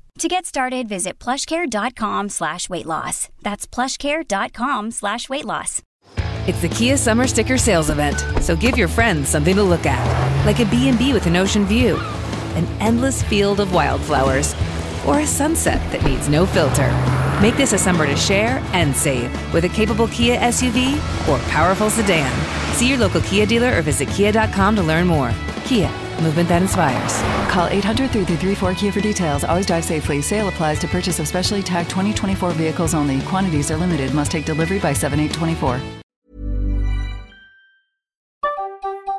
To get started, visit plushcare.com slash weight loss. That's plushcare.com slash weight loss. It's the Kia Summer Sticker Sales Event, so give your friends something to look at, like a B&B with an ocean view, an endless field of wildflowers, or a sunset that needs no filter. Make this a summer to share and save with a capable Kia SUV or powerful sedan. See your local Kia dealer or visit kia.com to learn more. Kia, movement that inspires. Call 800 334 Kia for details. Always drive safely. Sale applies to purchase of specially tagged 2024 vehicles only. Quantities are limited. Must take delivery by 7824.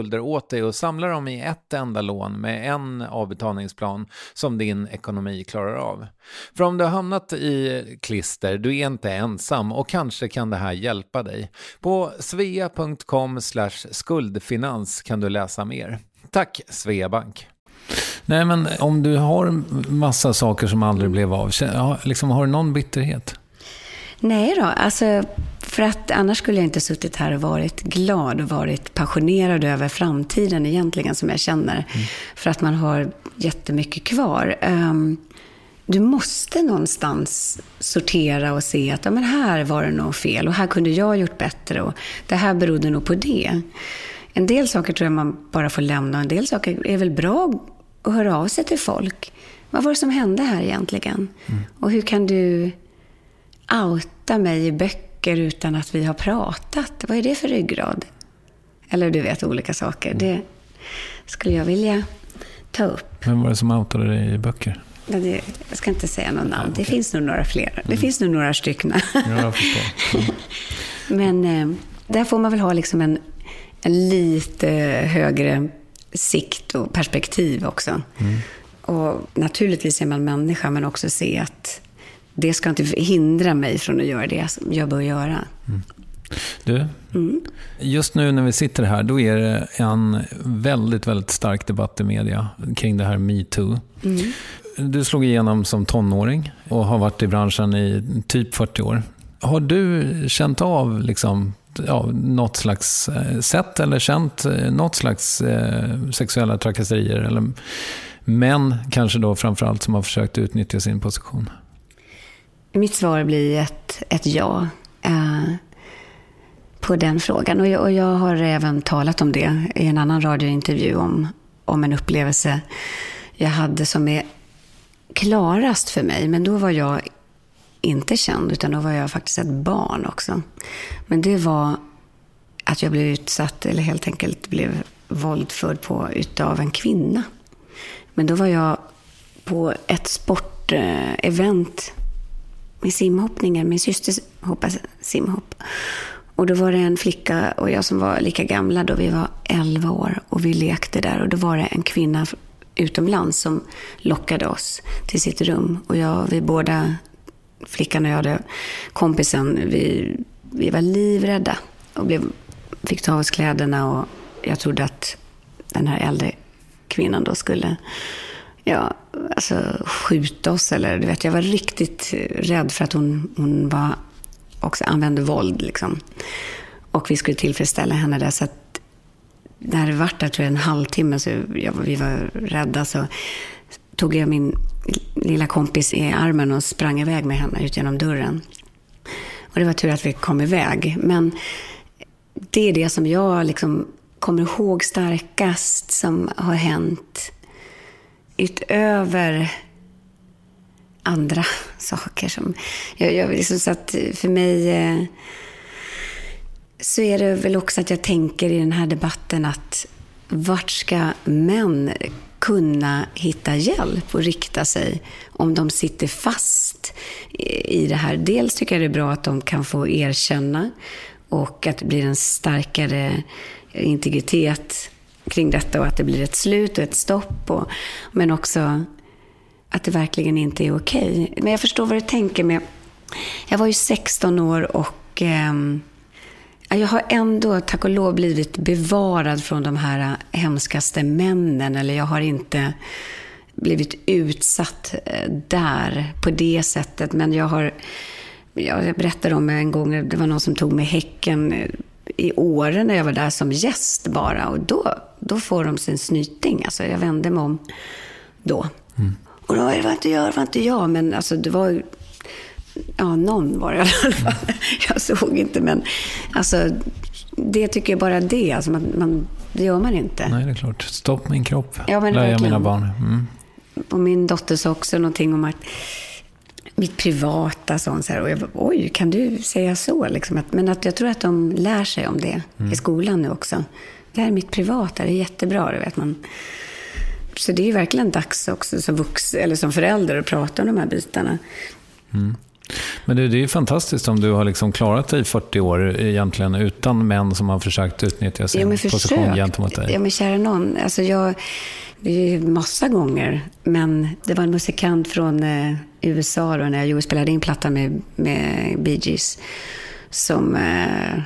skulder åt dig och samla dem i ett enda lån med en avbetalningsplan som din ekonomi klarar av. För om du har hamnat i klister, du är inte ensam och kanske kan det här hjälpa dig. På svea.com skuldfinans kan du läsa mer. Tack Sveabank! Nej, men om du har massa saker som aldrig blev av, liksom, har du någon bitterhet? Nej då, alltså för att annars skulle jag inte suttit här och varit glad och varit passionerad över framtiden egentligen som jag känner. Mm. För att man har jättemycket kvar. Um, du måste någonstans sortera och se att ja, men här var det nog fel och här kunde jag gjort bättre och det här berodde nog på det. En del saker tror jag man bara får lämna och en del saker är väl bra att höra av sig till folk. Vad var det som hände här egentligen? Mm. Och hur kan du outa mig i böcker utan att vi har pratat. Vad är det för ryggrad? Eller du vet, olika saker. Det skulle jag vilja ta upp. Vem var det som outade dig i böcker? Det, jag ska inte säga någon namn. Det finns nog några fler. Det mm. finns nog några stycken. Ja. Mm. [laughs] Men eh, där får man väl ha liksom en, en lite högre sikt och perspektiv också. Mm. Och naturligtvis är man människa, men också se att det ska inte hindra mig från att göra det jag bör göra. Mm. Du, mm. just nu när vi sitter här, då är det en väldigt, väldigt stark debatt i media kring det här metoo. Mm. Du slog igenom som tonåring och har varit i branschen i typ 40 år. Har du känt av liksom, ja, något slags eh, sätt eller känt eh, något slags eh, sexuella trakasserier? Eller män kanske då framförallt som har försökt utnyttja sin position? Mitt svar blir ett, ett ja eh, på den frågan. Och jag, och jag, har även talat om det i en annan radiointervju om, om en upplevelse jag hade som är klarast för mig. Men då var jag inte känd, utan då var jag faktiskt ett barn också. Men det var att jag blev utsatt, eller helt enkelt blev våldförd på utav en kvinna. Men då var jag på ett sportevent eh, med simhoppningen. Min syster hoppade simhopp. Och då var det en flicka och jag som var lika gamla då vi var 11 år och vi lekte där och då var det en kvinna utomlands som lockade oss till sitt rum. Och jag, vi båda, flickan och jag, hade kompisen, vi, vi var livrädda och blev, fick ta av oss kläderna och jag trodde att den här äldre kvinnan då skulle ja, alltså, skjuta oss. Eller, du vet, jag var riktigt rädd för att hon, hon var, också använde våld. Liksom. Och vi skulle tillfredsställa henne där. Så att, när det var där tror jag en halvtimme, så jag, vi var rädda, så tog jag min lilla kompis i armen och sprang iväg med henne ut genom dörren. Och det var tur att vi kom iväg. Men det är det som jag liksom kommer ihåg starkast som har hänt utöver andra [laughs] saker. Som, jag, jag, liksom så att för mig eh, så är det väl också att jag tänker i den här debatten att vart ska män kunna hitta hjälp och rikta sig om de sitter fast i det här. Dels tycker jag det är bra att de kan få erkänna och att det blir en starkare integritet kring detta och att det blir ett slut och ett stopp. Och, men också att det verkligen inte är okej. Okay. Men jag förstår vad du tänker med... Jag var ju 16 år och eh, jag har ändå, tack och lov, blivit bevarad från de här hemskaste männen. Eller jag har inte blivit utsatt eh, där på det sättet. Men jag har... Jag berättade om en gång, det var någon som tog mig häcken eh, i Åre när jag var där som gäst bara. Och då, då får de sin snyting. Alltså jag vände mig om då. Mm. Och då, det var inte jag, det var inte jag. Men alltså det var Ja, någon var det i alla fall. [laughs] Jag såg inte, men alltså, det tycker jag bara det. Alltså, man, man, det gör man inte. Nej, det är klart. Stopp min kropp, ja, lär jag mina barn. Mm. Och min dotter sa också någonting om att mitt privata, sånt så här. Och jag bara, oj, kan du säga så? Liksom att, men att jag tror att de lär sig om det mm. i skolan nu också. Det här är mitt privata, det är jättebra. Det vet man. Så det är verkligen dags också som, vux, eller som förälder att prata om de här bitarna. Mm. Men det, det är fantastiskt om du har liksom klarat dig i 40 år egentligen utan män som har försökt utnyttja sin ja, position försökt. gentemot dig. Ja, men kära någon. Alltså jag, det är ju massa gånger. Men det var en musikant från eh, USA då, när jag spelade in plattan med, med Bee Gees. Som eh,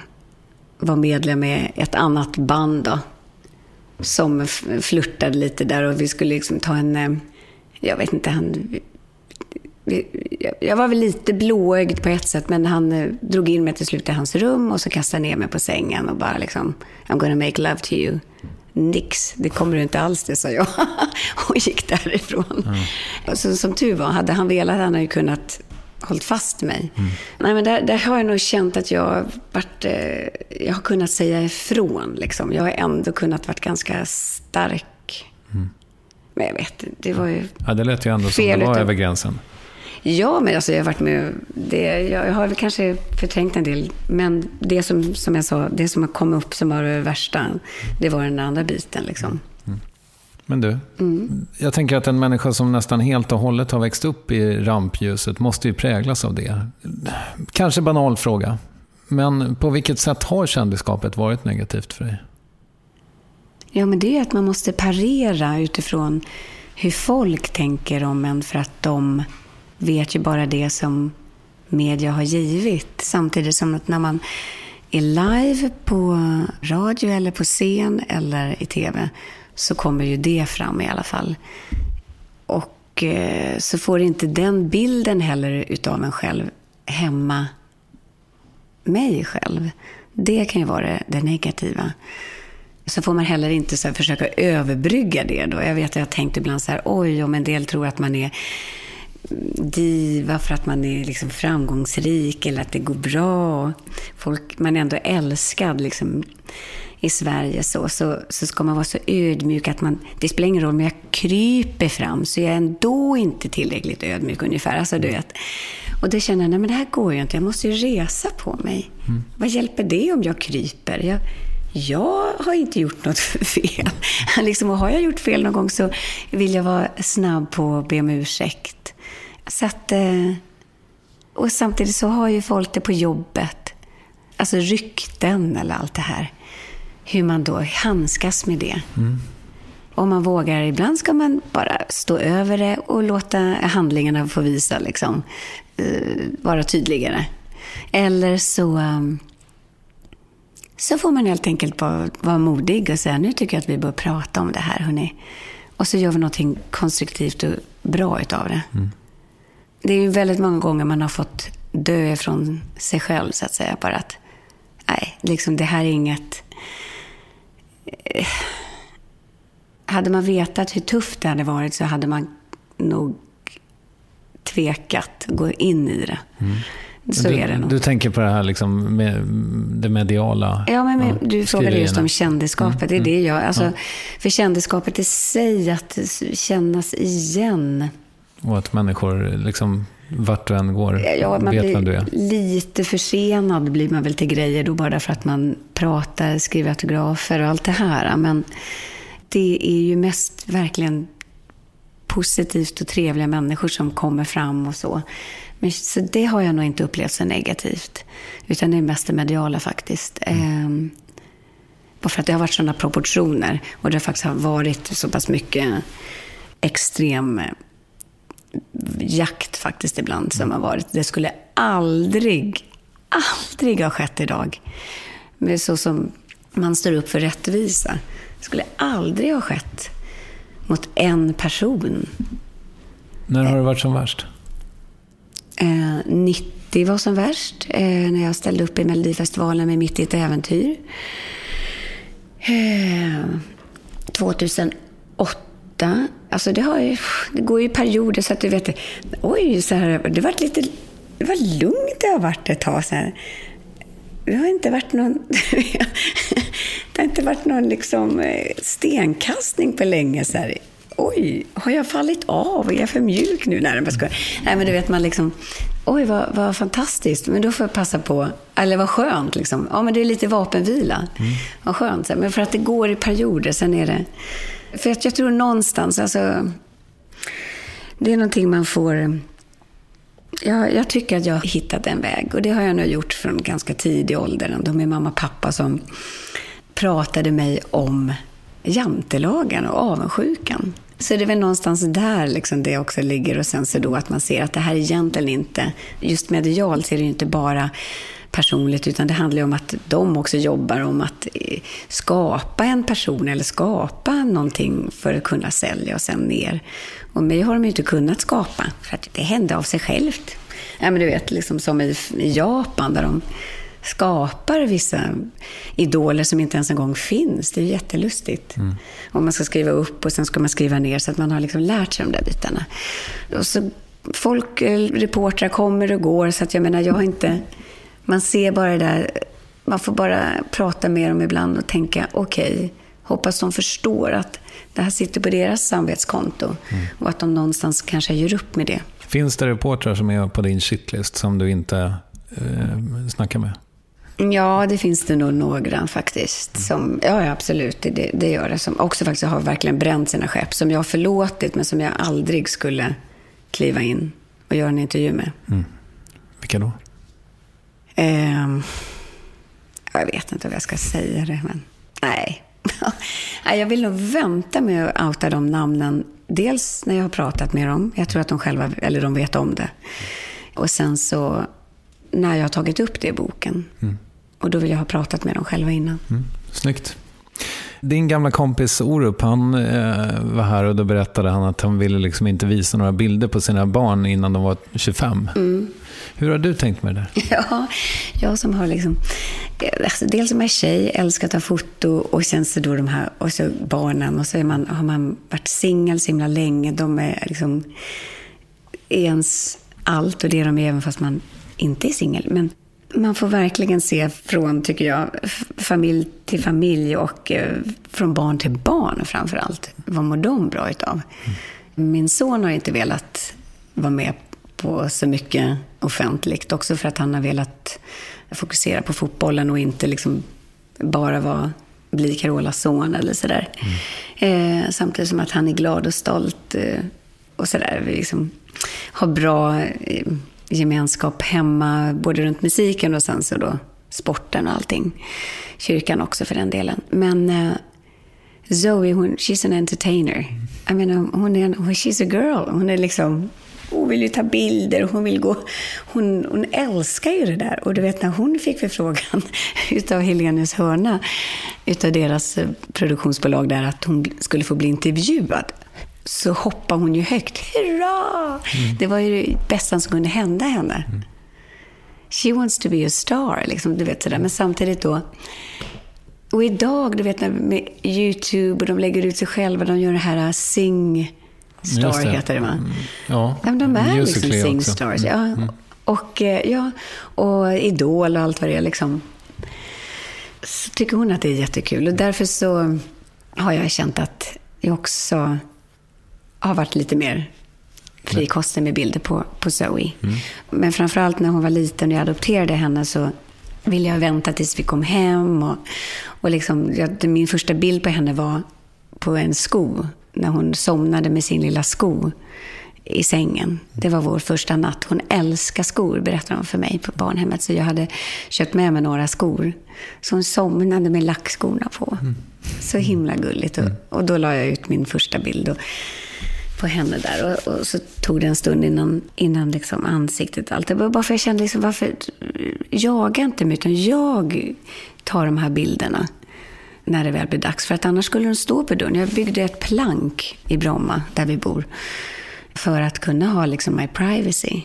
var medlem i ett annat band då. Som flörtade lite där och vi skulle liksom ta en... Eh, jag vet inte, han jag var väl lite blåögd på ett sätt, men han eh, drog in mig till slut i hans rum och så kastade ner mig på sängen och bara liksom, I'm gonna make love to you. Nix, det kommer du inte alls det, sa jag. [laughs] och gick därifrån. Mm. Så, som tur var, hade han velat hade han ju kunnat hållit fast mig. Mm. Nej, men där, där, har jag nog känt att jag, varit, eh, jag har kunnat säga ifrån. Liksom. Jag har ändå kunnat vara ganska stark. Mm. Men jag vet, det var ju... Ja, det lät ju ändå som det var över gränsen. Ja, men alltså jag har varit med... Det, jag har väl kanske förträngt en del. Men det som, som jag sa, det som har kommit upp som var det värsta, det var den andra biten. Liksom. Men du, mm. jag tänker att en människa som nästan helt och hållet har växt upp i rampljuset måste ju präglas av det. Kanske banal fråga, men på vilket sätt har kändisskapet varit negativt för dig? Ja, men det är att man måste parera utifrån hur folk tänker om en för att de vet ju bara det som media har givit. Samtidigt som att när man är live på radio eller på scen eller i tv så kommer ju det fram i alla fall. Och eh, så får inte den bilden heller utav en själv hämma mig själv. Det kan ju vara det, det negativa. Så får man heller inte så försöka överbrygga det då. Jag vet att jag har tänkt ibland så här, oj, om en del tror att man är diva för att man är liksom framgångsrik eller att det går bra. Folk, man är ändå älskad liksom, i Sverige så, så, så ska man vara så ödmjuk att man, det spelar ingen roll om jag kryper fram så jag är ändå inte tillräckligt ödmjuk ungefär. Alltså, du vet. Och då känner jag, nej men det här går ju inte, jag måste ju resa på mig. Mm. Vad hjälper det om jag kryper? Jag, jag har inte gjort något [laughs] fel. [laughs] liksom, och har jag gjort fel någon gång så vill jag vara snabb på att be om ursäkt. Så att, eh, och samtidigt så har ju folk det på jobbet. Alltså rykten eller allt det här. Hur man då handskas med det. Mm. Om man vågar, ibland ska man bara stå över det och låta handlingarna få visa, liksom, uh, vara tydligare. Eller så um, så får man helt enkelt vara, vara modig och säga nu tycker jag att vi bör prata om det här, hörni. Och så gör vi någonting konstruktivt och bra utav det. Det är ju väldigt många gånger man har fått dö ifrån sig själv, så att säga. Bara att, nej, liksom det här är inget... Eh, Hade man vetat hur tufft det hade varit så hade man nog tvekat att gå in i det. Så du, är det nog. Du tänker på det här liksom med det mediala? Ja, men, men du frågade just om kändisskapet. Det är det jag... Alltså, För kändisskapet i sig, att kännas igen. Och att människor, liksom, vart du än går, Ja, man vet vem du är. lite försenad blir man väl till grejer då bara därför att man pratar, skriver autografer och allt det här. Men det är ju mest verkligen positivt och trevliga människor som kommer fram och så. Men, så det har jag nog inte upplevt så negativt. Utan det är mest det mediala faktiskt. Ehm, bara för att det har varit sådana proportioner. Och det faktiskt har varit så pass mycket extrem eh, jakt faktiskt ibland som har varit. Det skulle aldrig, aldrig ha skett idag. Men så som man står upp för rättvisa. Det skulle aldrig ha skett mot en person. När har det varit som värst? Eh, 90 var som värst, eh, när jag ställde upp i Melodifestivalen med Mitt i ett äventyr. Eh, 2008, alltså det, har ju, det går ju i perioder så att du vet, oj, så här, det var lite, det var lugnt det har varit ett tag. Så här. Det har inte varit någon, [laughs] det har inte varit någon liksom eh, stenkastning på länge. Så här. Oj, har jag fallit av? Är jag för mjuk nu? Nej, jag. Nej men du vet man liksom, oj vad, vad fantastiskt. Men då får jag passa på, eller vad skönt liksom. Ja men det är lite vapenvila. Vad skönt. Men för att det går i perioder, sen är det... För att jag tror någonstans, alltså... Det är någonting man får... Jag, jag tycker att jag har hittat en väg och det har jag nog gjort från ganska tidig ålder. De är mamma och pappa som pratade mig om jantelagen och avundsjukan. Så det är väl någonstans där liksom det också ligger och sen så då att man ser att det här egentligen inte, just medialt så är det ju inte bara personligt utan det handlar ju om att de också jobbar om att eh, skapa en person eller skapa någonting för att kunna sälja och sen ner. Och mig har de ju inte kunnat skapa för att det hände av sig självt. Ja, men du vet, liksom som i, i Japan där de skapar vissa idoler som inte ens en gång finns. Det är jättelustigt. Om man ska skriva upp och sen ska man skriva ner så att man har liksom lärt sig de där bitarna. Och så folk, eh, reportrar kommer och går så att jag menar, jag har inte... Man ser bara det där, man får bara prata med dem ibland och tänka okej, hoppas de förstår att det här sitter på deras samvetskonto och att de någonstans kanske gör upp med det. Finns det reportrar som är på din shitlist som du inte eh, snackar med? Ja, det finns det nog några faktiskt. Som, ja, absolut, det- det, gör det. Som också faktiskt har verkligen bränt sina skepp. Som jag har förlåtit, men som jag aldrig skulle kliva in och göra en intervju med. Vilka då? Ehm, jag vet inte vad jag ska säga det, men [laughs] nej. Jag vill nog vänta med att outa de namnen. Dels när jag har pratat med dem. Jag tror att de själva, eller de vet om det. Och sen så när jag har tagit upp det i boken. Och då vill jag ha pratat med dem själva innan. Snyggt. Din gamla kompis Orup, han eh, var här och då berättade han att han ville liksom inte visa några bilder på sina barn innan de var 25. Hur har du tänkt med det där? [laughs] Ja, jag som har liksom... Alltså dels som är tjej, älskar att ta foto och sen så då de här, och så barnen och så man, har man varit singel så himla länge. De är liksom ens allt och det är de även fast man inte är singel. Men man får verkligen se från, tycker jag, familj till familj och eh, från barn till barn framför allt. Vad mår de bra utav? Min son har inte velat vara med på så mycket offentligt. Också för att han har velat fokusera på fotbollen och inte liksom bara vara, bli Carolas son eller sådär. Eh, samtidigt som att han är glad och stolt eh, och sådär. Liksom har bra eh, gemenskap hemma, både runt musiken och sen så då sporten och allting. Kyrkan också för den delen. Men eh, Zoe, hon, she's an entertainer. Jag menar, hon är en, she's a girl. Hon är liksom hon vill ju ta bilder hon vill gå... Hon, hon älskar ju det där. Och du vet när hon fick förfrågan [laughs] utav Helenius Hörna, utav deras eh, produktionsbolag där, att hon skulle få bli intervjuad så hoppade hon ju högt. Hurra! Det var ju det bästa som kunde hända henne. She wants to be a star, liksom, du vet sådär. Men samtidigt då... Och idag, du vet när- med YouTube och de lägger ut sig själva, de gör det här uh, Sing Star, det. heter det va? Ja, Ja, men de är liksom Musical.ly Sing också. Stars. Ja. Och, eh, ja, och Idol och allt vad det är. Liksom. Så tycker hon att det är jättekul. Och därför så har jag känt att jag också har varit lite mer frikostig med bilder på, på Zoe. Men framförallt när hon var liten och jag adopterade henne så ville jag vänta tills vi kom hem. Och, och liksom, jag, min första bild på henne var på en sko. När hon somnade med sin lilla sko i sängen. Det var vår första natt. Hon älskar skor, berättade hon för mig på barnhemmet. Så jag hade köpt med mig några skor. Så hon somnade med lackskorna på. Så himla gulligt. Och, och då la jag ut min första bild och, på henne där. Och, och så tog det en stund innan, innan liksom ansiktet allt. Det var bara för jag kände liksom, varför jaga inte mig, utan jag tar de här bilderna när det väl blir dags. För att annars skulle de stå på dörren. Jag byggde ett plank i Bromma, där vi bor, för att kunna ha liksom my privacy.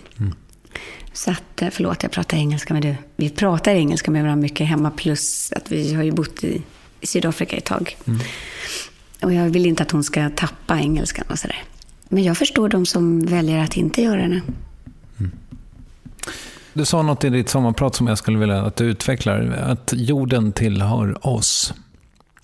Så att, eh, förlåt, jag pratar engelska med du. Vi pratar engelska med varandra mycket hemma, plus att vi har ju bott i, i Sydafrika ett tag. Och jag vill inte att hon ska tappa engelskan och sådär. Men jag förstår de som väljer att inte göra det. Du sa något i ditt sommarprat som jag skulle vilja att du utvecklar. Att jorden tillhör oss.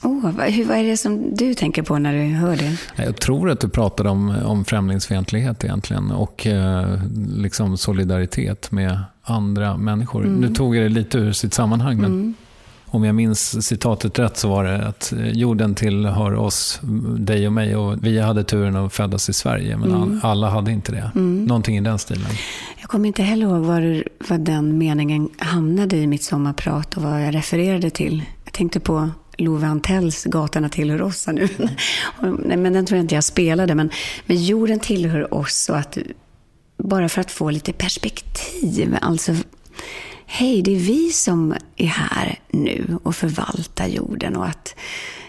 Oh, vad, hur, vad är det som du tänker på när du hör det? Jag tror att du pratade om, om främlingsfientlighet egentligen och eh, liksom solidaritet med andra människor. Nu tog jag det lite ur sitt sammanhang, men om jag minns citatet rätt så var det att eh, jorden tillhör oss, dig och mig och vi hade turen att födas i Sverige, men all, alla hade inte det. Någonting i den stilen. Jag kommer inte heller ihåg var, vad den meningen hamnade i mitt sommarprat och vad jag refererade till. Jag tänkte på Love Antells Gatorna tillhör oss nu. [laughs] Nej, men den tror jag inte jag spelade. Men, men jorden tillhör oss och att bara för att få lite perspektiv. Alltså, hej, det är vi som är här nu och förvaltar jorden och att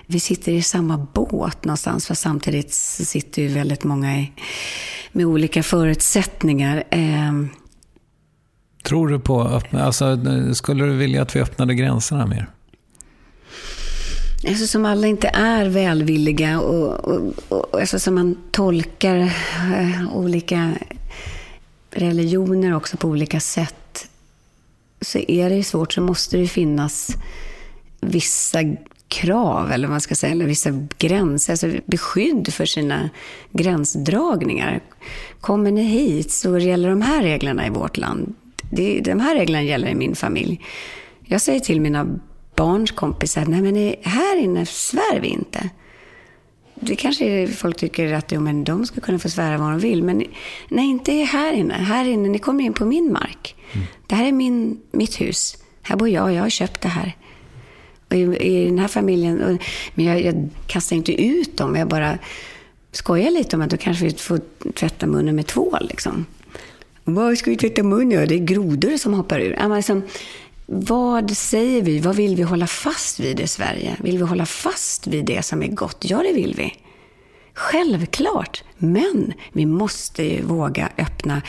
vi sitter i samma båt någonstans. För samtidigt sitter ju väldigt många i, med olika förutsättningar. Ehm, Tror du på, öppna, alltså, skulle du vilja att vi öppnade gränserna mer? Eftersom alla inte är välvilliga och, och, och eftersom man tolkar eh, olika religioner också på olika sätt så är det ju svårt, så måste det finnas vissa krav, eller vad man ska säga, eller vissa gränser, alltså beskydd för sina gränsdragningar. Kommer ni hit så gäller de här reglerna i vårt land. Det, de här reglerna gäller i min familj. Jag säger till mina barns kompisar, nej men här inne svär vi inte. Det kanske folk tycker att jo, men de ska kunna få svära vad de vill, men nej, inte här inne. Här inne, ni kommer in på min mark. Det här är min, mitt hus. Här bor jag, jag har köpt det här. Och i, i den här familjen, och, men jag, jag kastar inte ut dem, jag bara skojar lite om att då kanske vi får tvätta munnen med tvål. Liksom. Vad ska vi tvätta munnen? Ja, det är grodor som hoppar ur. Liksom, vad säger vi? Vad vill vi hålla fast vid i Sverige? Vill vi hålla fast vid det som är gott? Ja, det vill vi. Självklart. Men vi måste ju våga öppna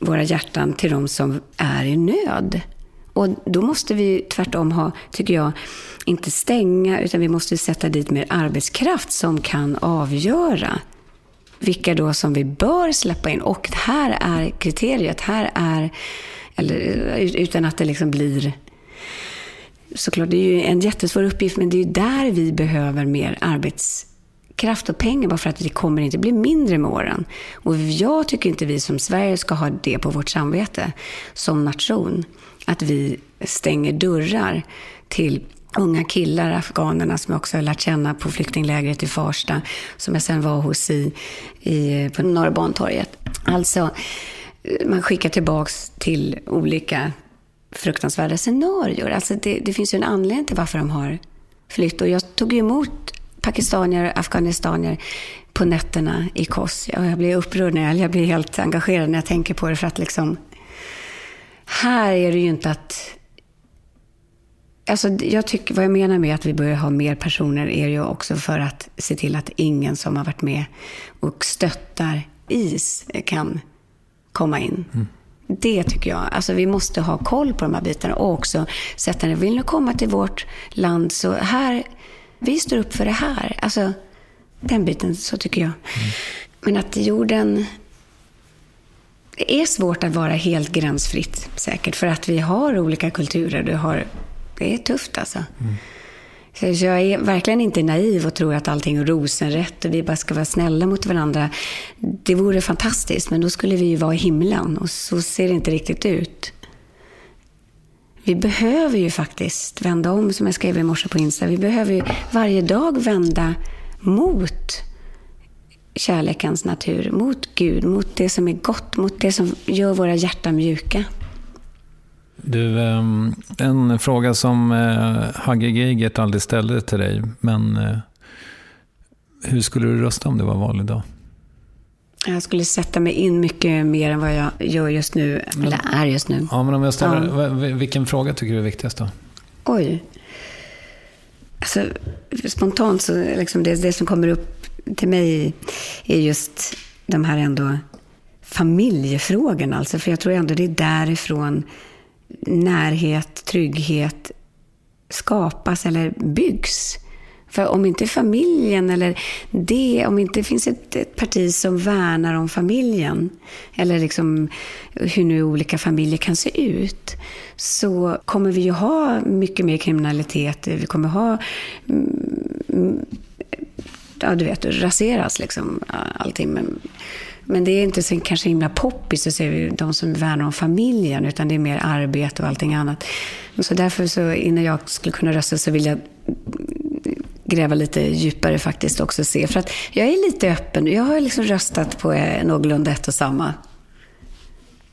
våra hjärtan till de som är i nöd. Och då måste vi tvärtom ha, tycker jag, inte stänga, utan vi måste sätta dit mer arbetskraft som kan avgöra vilka då som vi bör släppa in. Och här är kriteriet, här är, eller utan att det liksom blir såklart, det är ju en jättesvår uppgift, men det är ju där vi behöver mer arbetskraft och pengar, bara för att det kommer inte bli mindre med åren. Och jag tycker inte vi som Sverige ska ha det på vårt samvete som nation, att vi stänger dörrar till unga killar, afghanerna som jag också har lärt känna på flyktinglägret i Farsta, som jag sen var hos i, i, på Norra Bantorget. Alltså, man skickar tillbaks till olika fruktansvärda scenarier. Alltså det, det finns ju en anledning till varför de har flytt. Och jag tog ju emot pakistanier, afghanistanier på nätterna i Kos. Jag blir upprörd när jag, jag blir helt engagerad när jag tänker på det för att liksom här är det ju inte att Alltså, jag tycker, vad jag menar med att vi börjar ha mer personer är ju också för att se till att ingen som har varit med och stöttar IS kan komma in. Mm. Det tycker jag. Alltså vi måste ha koll på de här bitarna och också sätta ner. Vill ni komma till vårt land så här, vi står upp för det här. Alltså den biten, så tycker jag. Men att jorden, det är svårt att vara helt gränsfritt säkert. För att vi har olika kulturer. Du har, det är tufft alltså. Så jag är verkligen inte naiv och tror att allting är rosenrätt och vi bara ska vara snälla mot varandra. Det vore fantastiskt, men då skulle vi ju vara i himlen och så ser det inte riktigt ut. Vi behöver ju faktiskt vända om, som jag skrev i morse på Insta. Vi behöver ju varje dag vända mot kärlekens natur, mot Gud, mot det som är gott, mot det som gör våra hjärtan mjuka. Du, ehm, en fråga som eh, Hagge Geigert aldrig ställde till dig, men eh, hur skulle du rösta om det var val idag? Jag skulle sätta mig in mycket mer än vad jag gör just nu, eller är just nu. Ja, men om jag ställer, Ja. vilken fråga tycker du är viktigast då? Oj. Alltså, spontant så liksom det, det som kommer upp till mig är just de här ändå familjefrågorna. Alltså, för jag tror ändå det är därifrån närhet, trygghet skapas eller byggs. För om inte familjen eller det, om inte finns ett, ett parti som värnar om familjen, eller liksom hur nu olika familjer kan se ut, så kommer vi ju ha mycket mer kriminalitet. Vi kommer ha, mm, mm ja du vet, raseras liksom allting. Men, men det är inte så kanske himla poppis att se de som värnar om familjen, utan det är mer arbete och allting annat. Så därför så innan jag skulle kunna rösta så vill jag gräva lite djupare faktiskt också och se. För att jag är lite öppen. Jag har liksom röstat på eh, någorlunda ett och samma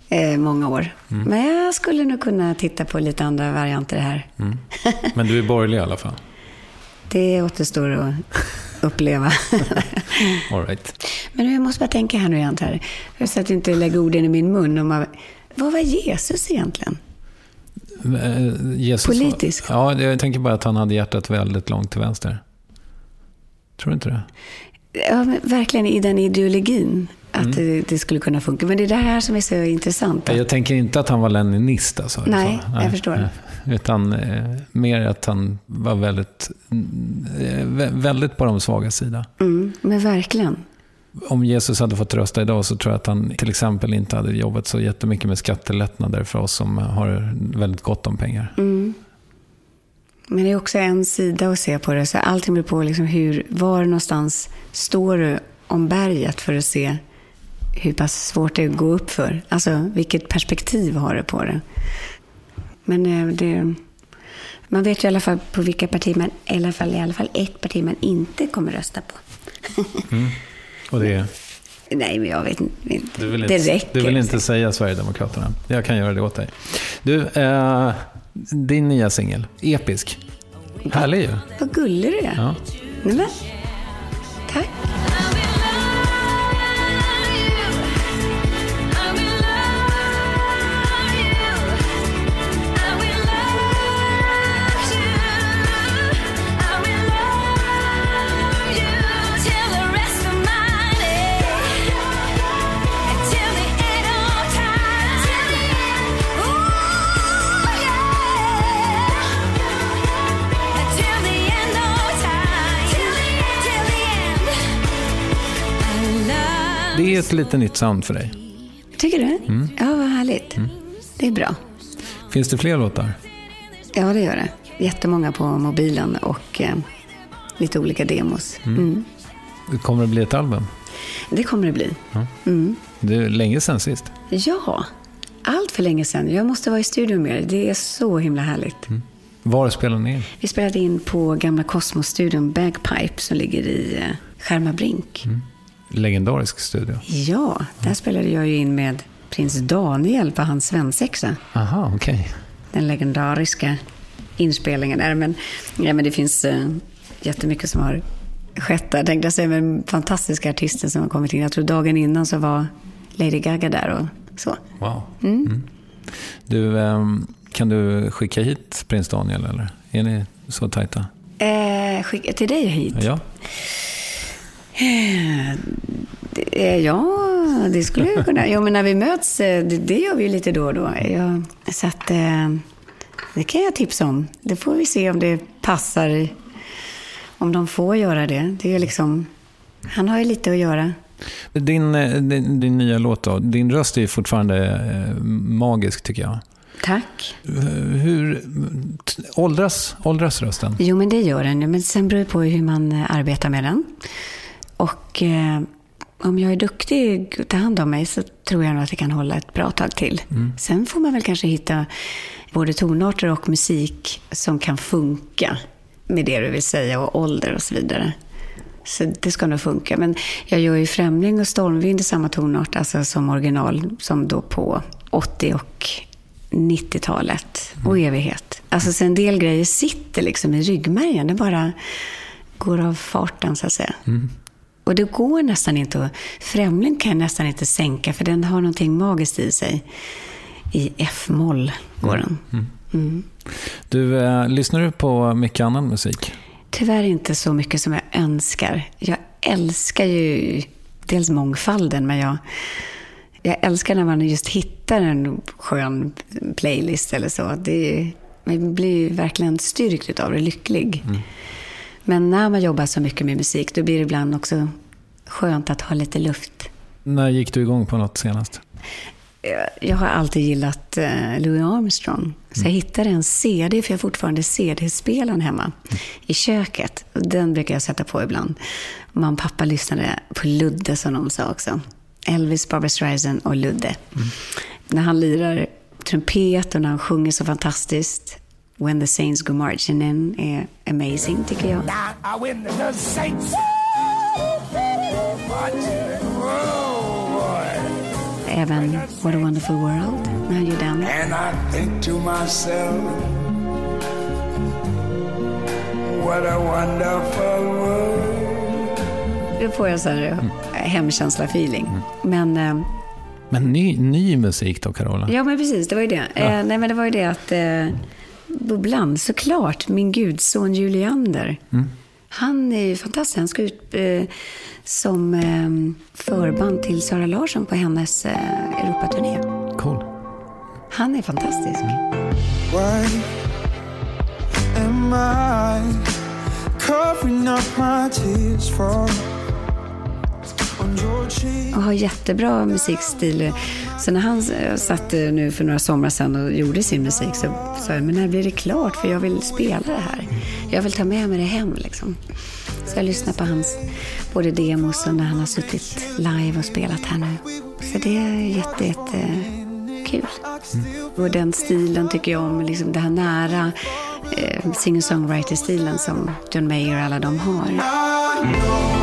eh, många år. Men jag skulle nog kunna titta på lite andra varianter här. Men du är borgerlig i alla fall? [laughs] Det återstår att uppleva. [laughs] All right. Men jag måste bara tänka här nu igen här. Så att jag inte lägger orden i min mun. Om man, vad var Jesus egentligen? Eh, Jesus var- Politisk? Ja, jag tänker bara att han hade hjärtat väldigt långt till vänster. Tror du inte det? Ja, verkligen i den ideologin. Att det, det skulle kunna funka. Men det är det här som är så intressant. Jag tänker inte att han var leninist alltså. Nej, Så, jag förstår. nej. Utan eh, mer att han var väldigt, eh, vä- väldigt på de svaga sida. Mm, men verkligen. Om Jesus hade fått rösta idag så tror jag att han till exempel inte hade jobbat så jättemycket med skattelättnader för oss som har väldigt gott om pengar. Mm. Men det är också en sida att se på det. Så allting beror på liksom hur, var någonstans står du om berget för att se hur pass svårt det är att gå upp för. Alltså vilket perspektiv har du på det. Men eh, det, man vet ju i alla fall på vilka partier man, i alla fall, i alla fall ett parti man inte kommer rösta på. Och det, Nej, men jag vet inte. du vill det inte, räcker. du vill inte säga Sverigedemokraterna. Jag kan göra det åt dig. Du, eh, din nya singel, Episk. Härlig ju. Vad gullig du är. Ja. Nej, men, tack. Det är ett lite nytt sound för dig. Tycker du? Mm. Ja, vad härligt. Det är bra. Finns det fler låtar? Ja, det gör det. Jättemånga på mobilen och eh, lite olika demos. Mm. Kommer det bli ett album? Det kommer det bli. Mm. Det är länge sedan sist. Ja, allt för länge sedan. Jag måste vara i studion mer. Det är så himla härligt. Var spelar ni in? Vi spelade in på gamla Kosmos-studion Bagpipe som ligger i eh, Skärmarbrink. Legendarisk studio. Ja, där spelade jag ju in med prins Daniel på hans svensexa. Aha, okej. den legendariska inspelningen där. Men, ja, men det finns eh, jättemycket som har skett där, tänkte jag säga, med fantastiska artister som har kommit in. Jag tror dagen innan så var Lady Gaga där och så. Wow. Mm. Du, ehm, kan du skicka hit prins Daniel eller? Är ni så tajta? Eh, skicka till dig hit? Ja. Eh, Ja, det skulle jag kunna. Jo, men när vi möts, eh, det, det gör vi ju lite då och då. Jag, så att, eh, det kan jag tipsa om. Det får vi se om det passar, om de får göra det. Det är liksom, han har ju lite att göra. Din, din, din nya låt då, din röst är fortfarande magisk tycker jag. Tack. Hur åldras, åldras rösten? Jo, men det gör den. Men sen beror det på hur man arbetar med den. Och eh, om jag är duktig och tar hand om mig så tror jag nog att det kan hålla ett bra tag till. Sen får man väl kanske hitta både tonarter och musik som kan funka med det du vill säga och ålder och så vidare. Så det ska nog funka. Men jag gör ju Främling och Stormvind i samma tonart, alltså som original, som då på 80 och 90-talet och evighet. Alltså så en del grejer sitter liksom i ryggmärgen. Det bara går av farten så att säga. Och det går nästan inte att... Främling kan jag nästan inte sänka för den har någonting magiskt i sig. I F-moll går den. Mm. Du, eh, lyssnar du på mycket annan musik? Tyvärr inte så mycket som jag önskar. Jag älskar ju dels mångfalden, men jag, jag älskar när man just hittar en skön playlist eller så. Det, man blir ju verkligen styrkt av det, lycklig. Men när man jobbar så mycket med musik, då blir det ibland också skönt att ha lite luft. När gick du igång på något senast? Jag- Jag har alltid gillat eh, Louis Armstrong. Så jag hittade en CD, för jag har fortfarande CD-spelaren hemma i köket. Den brukar jag sätta på ibland. Mamma och pappa lyssnade på Ludde, som de sa också. Elvis, Barbra Streisand och Ludde. När han lirar trumpet och när han sjunger så fantastiskt. When the Saints Go Marching In är amazing, tycker jag. I win the saints. Även What a Wonderful World, när han gör den. And I think to myself, what a wonderful world. Då får jag så här hemkänsla-feeling. Men... Eh, Men ny, ny musik då, Carola? Ja, men precis. Det var ju det. Eh, nej, men det var ju det att eh, Bubblan, såklart, min gudson Juliander. Han är ju fantastisk. Han ska ut eh, som eh, förband till Sara Larsson på hennes eh, Europaturné. Cool. Han är fantastisk. Why Och har jättebra musikstil. Så när han eh, satt eh, nu för några somrar sedan och gjorde sin musik så sa jag, men när blir det klart? För jag vill spela det här. Jag vill ta med mig det hem liksom. Så jag lyssnar på hans både demos och när han har suttit live och spelat här nu. Så det är jätte, jätte kul. Och den stilen tycker jag om, liksom det här nära eh, singer-songwriter-stilen som John Mayer och alla de har. I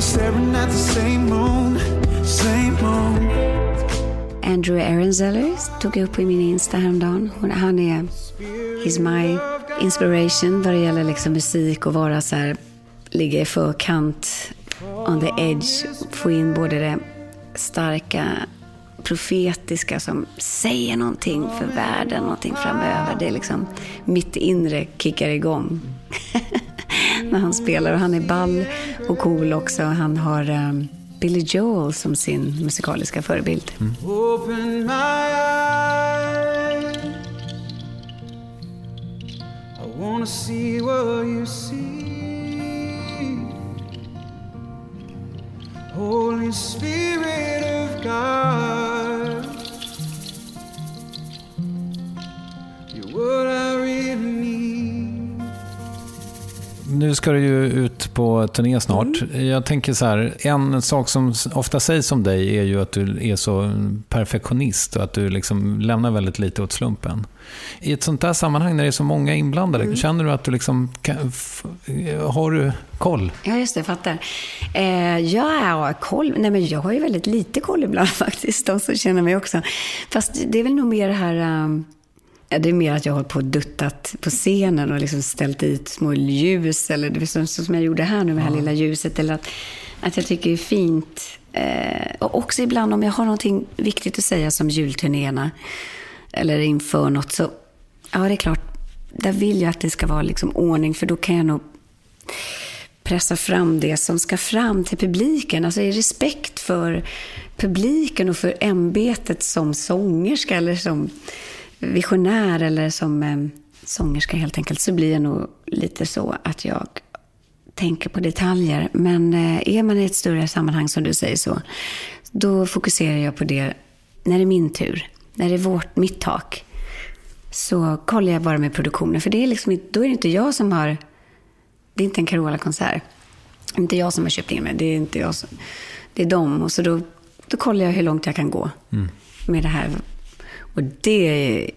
staring at the same moon, same moon. Andrew Aronzeller tog jag upp i min Insta häromdagen. Hon, han är, he's my inspiration vad det gäller liksom musik och vara så här, ligga i förkant, on the edge, få in både det starka profetiska som säger någonting för världen, någonting framöver. Det är liksom, mitt inre kickar igång [laughs] när han spelar. Och han är ball och cool också. Han har um, Billy Joel som sin musikaliska förebild. Mm. Holy Spirit of God. You're what I nu ska du ju ut på turné snart. Jag tänker så här, en sak som ofta sägs om dig är ju att du är så perfektionist och att du liksom lämnar väldigt lite åt slumpen. I ett sånt där sammanhang när det är så många inblandade, känner du att du liksom, kan, f- har du koll? Ja, just det, jag fattar. Eh, ja, jag har koll. Nej, men jag har ju väldigt lite koll ibland [laughs] faktiskt. De som känner mig också. Fast det är väl nog mer det här... Um, det är mer att jag har på och duttat på scenen och liksom ställt dit små ljus, eller det som, som jag gjorde här nu med det här lilla ljuset. Eller att, att jag tycker det är fint. Eh, och också ibland om jag har någonting viktigt att säga som julturnéerna, eller inför något, så ja, det är klart, där vill jag att det ska vara liksom ordning, för då kan jag nog pressa fram det som ska fram till publiken. Alltså i respekt för publiken och för ämbetet som sångerska eller som visionär eller som eh, sångerska helt enkelt, så blir det nog lite så att jag tänker på detaljer. Men eh, är man i ett större sammanhang som du säger så, då fokuserar jag på det när det är min tur, när det är vårt, mitt tak. Så kollar jag bara med produktionen, för det är liksom, då är det inte jag som har det är inte en Carola-konsert. Det är inte jag som har köpt in mig, det är inte jag som, Det är dem. Och så då, då kollar jag hur långt jag kan gå med det här. Och det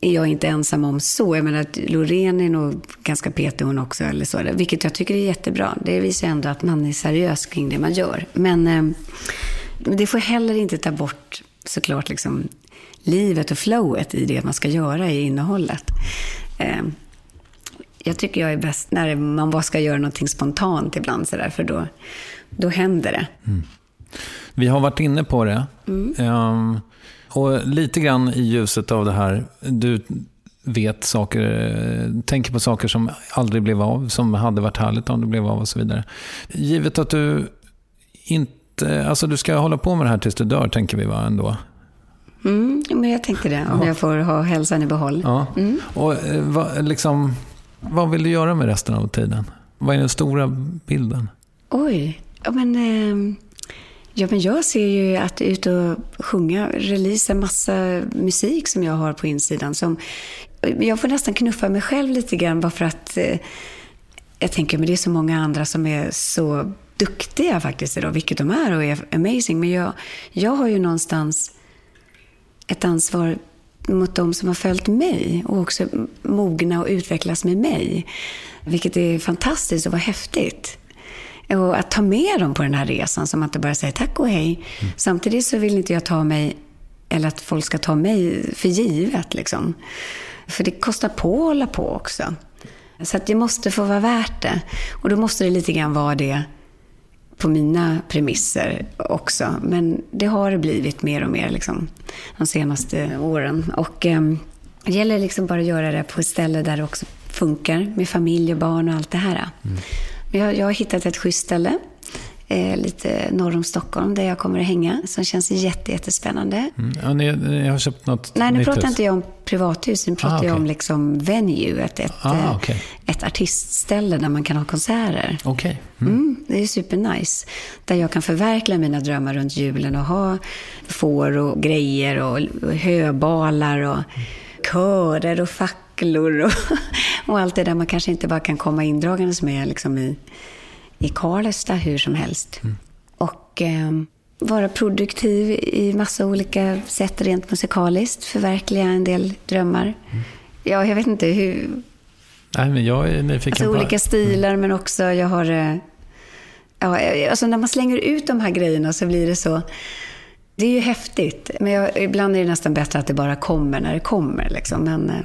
är jag inte ensam om så. Jag menar, att Loreen är nog ganska petig hon också, eller så. Vilket jag tycker är jättebra. Det visar ändå att man är seriös kring det man gör. Men eh, det får heller inte ta bort såklart liksom livet och flowet i det man ska göra i innehållet. Eh, jag tycker jag är bäst när man bara ska göra någonting spontant ibland, så där, för då, då händer det. Vi har varit inne på det. Ehm, och lite grann i ljuset av det här, du vet saker, tänker på saker som aldrig blev av, som hade varit härligt om det blev av och så vidare. Givet att du inte, alltså du ska hålla på med det här tills du dör, tänker vi va ändå? Mm, men jag tänkte det, om jag får ha hälsan i behåll. Ja. Och eh, vad, liksom, vad vill du göra med resten av tiden? Vad är den stora bilden? Oj, ja men, eh, ja, men jag ser ju att ut och sjunga, releasa massa musik som jag har på insidan. Som, jag får nästan knuffa mig själv lite grann bara för att eh, jag tänker, men det är så många andra som är så duktiga faktiskt idag, vilket de är och är amazing. Men jag, jag har ju någonstans ett ansvar mot de som har följt mig och också mogna och utvecklas med mig. Vilket är fantastiskt och var häftigt. Och att ta med dem på den här resan, som att inte bara säga tack och hej. Samtidigt så vill inte jag ta mig, eller att folk ska ta mig för givet. Liksom. För det kostar på att hålla på också. Så att det måste få vara värt det. Och då måste det lite grann vara det på mina premisser också. Men det har det blivit mer och mer liksom, de senaste åren. Och eh, det gäller liksom bara att göra det på ett ställe där det också funkar med familj och barn och allt det här. Men jag, jag har hittat ett schysst ställe eh, lite norr om Stockholm där jag kommer att hänga som känns jätte, jättespännande. Mm. Ja, ni, ni har köpt något Nej, nu pratar hus? inte jag om privathus, nu pratar Ah, jag okej. om liksom venue, ett, ett, Ah, eh, okej. ett artistställe där man kan ha konserter. Okej. Mm, det är supernice. Där jag kan förverkliga mina drömmar runt julen och ha får och grejer och, höbalar och körer och facklor och, [laughs] och allt det där man kanske inte bara kan komma indragandes med liksom i, i Karlstad hur som helst. Och eh, vara produktiv i massa olika sätt rent musikaliskt. Förverkliga en del drömmar. Ja, jag vet inte hur, Nej, men jag är nyfiken Alltså på olika stilar, men också jag har... eh, Ja, alltså när man slänger ut de här grejerna så blir det så... Det är ju häftigt, men jag, ibland är det nästan bättre att det bara kommer när det kommer. Liksom. Men eh,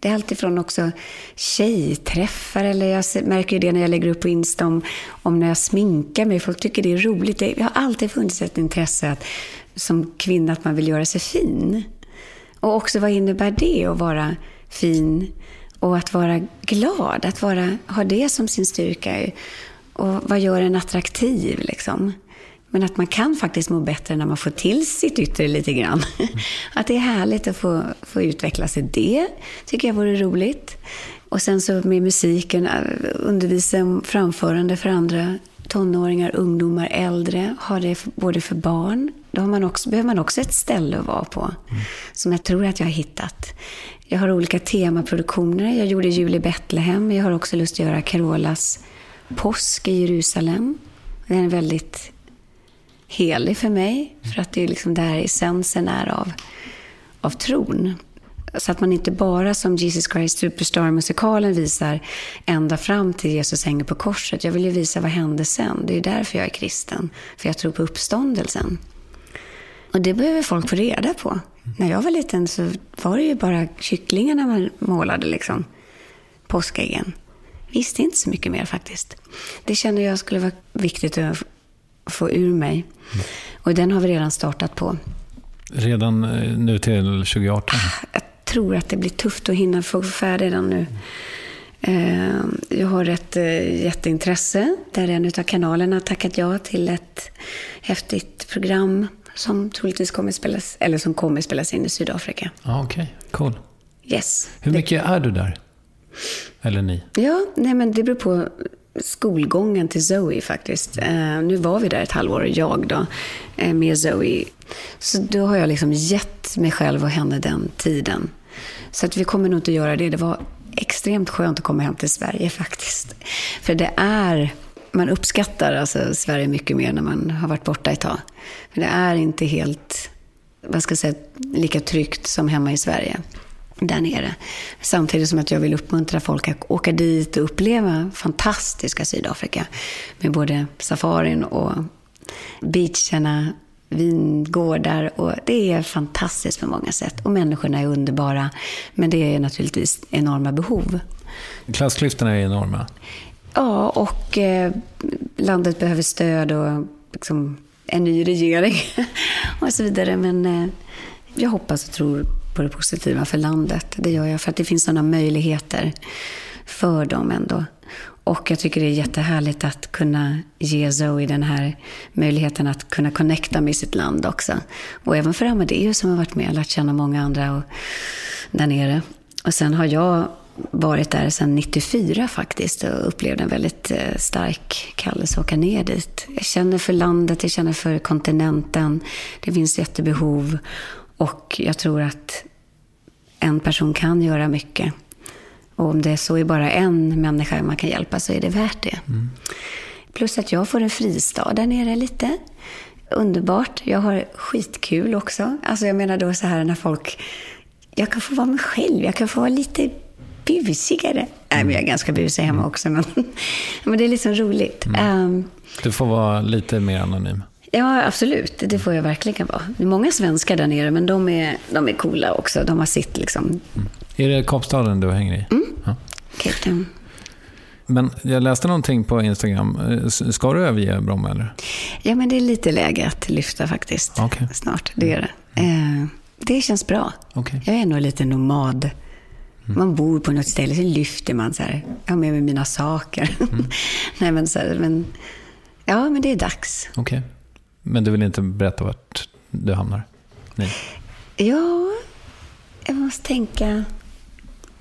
det är alltifrån också tjejträffar, eller jag märker ju det när jag lägger upp på Insta om, om när jag sminkar mig. Folk tycker det är roligt. Det har alltid funnits ett intresse att, som kvinna att man vill göra sig fin. Och också vad innebär det att vara fin och att vara glad, att vara, ha det som sin styrka. Och vad gör en attraktiv liksom? Men att man kan faktiskt må bättre när man får till sitt yttre lite grann. Att det är härligt att få, få utvecklas i det, tycker jag vore roligt. Och sen så med musiken, äh, undervisa om framförande för andra tonåringar, ungdomar, äldre. Ha det för, både för barn. Då har man också, behöver man också ett ställe att vara på. Som jag tror att jag har hittat. Jag har olika temaproduktioner. Jag gjorde Jul i Betlehem. Jag har också lust att göra Carolas påsk i Jerusalem. Den är väldigt helig för mig. För att det är liksom där essensen är av, av tron. Så att man inte bara som Jesus Christ Superstar-musikalen visar ända fram till Jesus hänger på korset. Jag vill ju visa vad hände sen. Det är därför jag är kristen. För jag tror på uppståndelsen. Och det behöver folk få reda på. När jag var liten så var det ju bara kycklingarna man målade liksom. Påskäggen. Visste inte så mycket mer faktiskt. Det kände jag skulle vara viktigt att få ur mig. Och den har vi redan startat på. Redan eh, nu till 2018? Jag tror att det blir tufft att hinna få färdig den nu. Eh, Jag har ett eh, jätteintresse där en av kanalerna har tackat ja till ett häftigt program som troligtvis kommer spelas, eller som kommer spelas in i Sydafrika. Ja, okej. Cool. Yes. Hur mycket är du där? Eller ni? Ja, nej men det beror på skolgången till Zoe faktiskt. Eh, nu var vi där ett halvår, jag då, eh, med Zoe. Så då har jag liksom gett mig själv och henne den tiden. Så att vi kommer nog inte göra det. Det var extremt skönt att komma hem till Sverige [laughs] faktiskt. För det är, man uppskattar alltså Sverige mycket mer när man har varit borta ett tag. För det är inte helt, vad ska jag säga, lika tryggt som hemma i Sverige där nere. Samtidigt som att jag vill uppmuntra folk att åka dit och uppleva fantastiska Sydafrika. Med både safarin och beacherna, vingårdar. Och det är fantastiskt på många sätt. Och människorna är underbara. Men det är naturligtvis enorma behov. Klassklyftorna är enorma. Ja, och eh, landet behöver stöd och liksom, en ny regering [laughs] och så vidare. Men eh, jag hoppas och tror på det positiva för landet. Det gör jag för att det finns sådana möjligheter för dem ändå. Och jag tycker det är jättehärligt att kunna ge Zoe den här möjligheten att kunna connecta med sitt land också. Och även för Amadeus som har varit med och lärt känna många andra och, där nere. Och sen har jag varit där sedan 94 faktiskt och upplevde en väldigt eh, stark kallelse att åka ner dit. Jag känner för landet, jag känner för kontinenten. Det finns jättebehov och jag tror att en person kan göra mycket. Och om det så är bara en människa man kan hjälpa så är det värt det. Plus att jag får en fristad där nere lite. Underbart. Jag har skitkul också. Alltså jag menar då så här när folk... Jag kan få vara mig själv. Jag kan få vara lite busigare. Nej, men jag är ganska busig hemma också. Men, [laughs] men det är liksom roligt. Ehm, Du får vara lite mer anonym. Ja, absolut. Det får jag verkligen vara. Det är många svenskar där nere, men de är, de är coola också. De har sitt liksom... Är det Kapstaden du hänger i? Ja. Cape Town. Men jag läste någonting på Instagram. Eh, Ska du överge Bromma eller? Ja, men det är lite läge att lyfta faktiskt. Okej. Snart, det är det. Eh, det känns bra. Okej. Jag är nog lite nomad. Man bor på något ställe, så lyfter man så här. Jag har med mig mina saker. [laughs] Nej, men så här, men... Ja, men det är dags. Okej. Men du vill inte berätta vart du hamnar? Nej. Ja, jag måste tänka...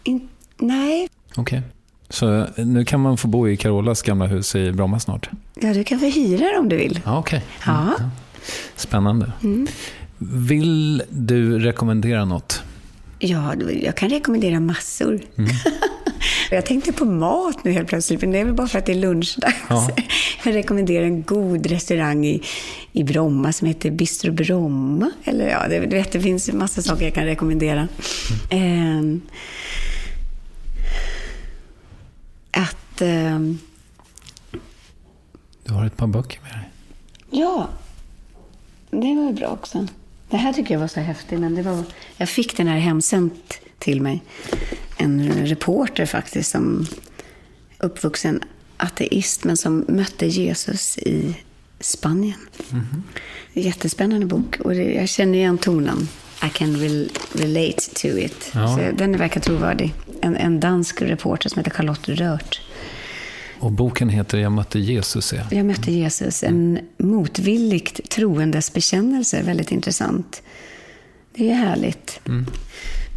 In... Nej. Okej. Så eh, nu kan man få bo i Carolas gamla hus i Bromma snart? Ja, du kan få hyra det om du vill. Ja, okej. Ja. Spännande. Vill du rekommendera något? Ja, jag kan rekommendera massor. [laughs] jag tänkte på mat nu helt plötsligt, men det är väl bara för att det är lunchdags. Ja. [laughs] Jag rekommenderar en god restaurang i, i Bromma som heter Bistro Bromma. Eller ja, det, du vet, det finns en massa saker jag kan rekommendera. Ehm, att... ehm, Du har ett par böcker med dig. Ja, det var ju bra också. Det här tycker jag var så häftigt, men det var... Jag fick den här hemsänt till mig. En reporter faktiskt, som uppvuxen ateist, men som mötte Jesus i Spanien. Jättespännande bok. Och det, jag känner igen tonen. I can rel- relate to it. Ja. Så den verkar trovärdig. En, en dansk reporter som heter Charlotte Rört. Och boken heter Jag mötte Jesus. Ja. Jag mötte Jesus, en motvilligt troendes bekännelse. Väldigt intressant. Det är härligt.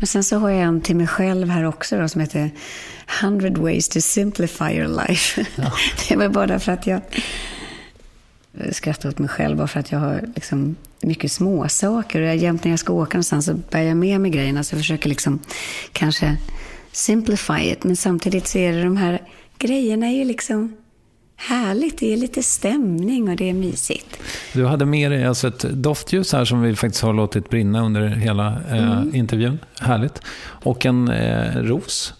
Men sen så har jag en till mig själv här också då, som heter 100 ways to simplify your life. [laughs] det var bara för att jag skrattar åt mig själv bara för att jag har liksom mycket små saker. Och jag, jämt när jag ska åka någonstans så bär jag med mig grejerna. Så jag försöker liksom kanske simplify it. Men samtidigt så är det de här grejerna är ju liksom härligt. Det är lite stämning och det är mysigt. Du hade med dig alltså ett doftljus här som vi faktiskt har låtit brinna under hela eh, intervjun. Härligt. Och en eh, ros.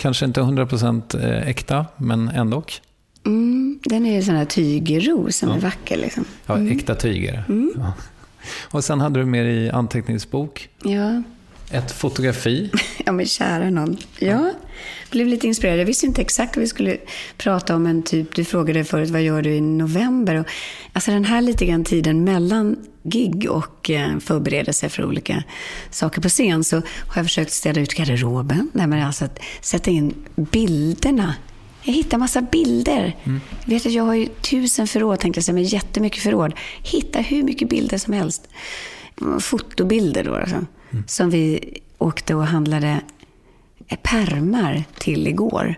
Kanske inte 100% eh, äkta, men ändå. Mm, den är ju sån här tygros som är vacker liksom. Ja, Äkta tyg är det. Ja. Och sen hade du med dig anteckningsbok, Ja, ett fotografi. [laughs] ja men kära någon. Ja, blev lite inspirerad. Jag visste inte exakt vad vi skulle prata om, men typ, du frågade förut, vad gör du i november? Och, alltså den här lite grann tiden mellan gig och eh, förberedelse för olika saker på scen, så har jag försökt städa ut garderoben. Nej, men alltså att sätta in bilderna. Jag hittar massa bilder. Jag vet att jag har ju tusen förråd, tänkte jag säga, men jättemycket förråd. Hitta hur mycket bilder som helst. Fotobilder då, alltså, som vi åkte och handlade pärmar till igår.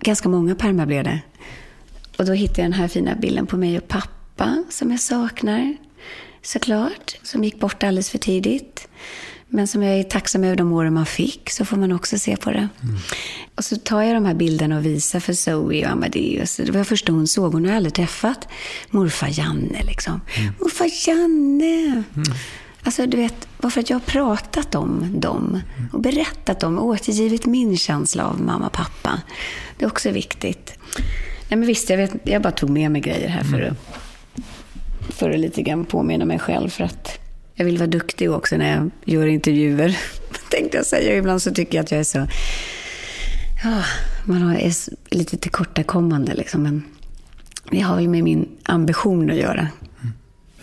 Ganska många pärmar blev det. Och då hittade jag den här fina bilden på mig och pappa som jag saknar. Såklart. Som gick bort alldeles för tidigt. Men som jag är tacksam över de åren man fick, så får man också se på det. Och så tar jag de här bilderna och visar för Zoe och Amadeus. Det var första hon såg. Hon har aldrig träffat morfar Janne. Liksom. Morfar Janne! Alltså, du vet, bara för att jag har pratat om dem och berättat om och återgivit min känsla av mamma och pappa. Det är också viktigt. Nej, men visst, jag, vet, jag bara tog med mig grejer här för att, för att lite grann påminna mig själv. För att jag vill vara duktig också när jag gör intervjuer. [laughs] Tänkte jag säga. Ibland så tycker jag att jag är så... Ja, man är lite tillkortakommande liksom. Men det har väl med min ambition att göra.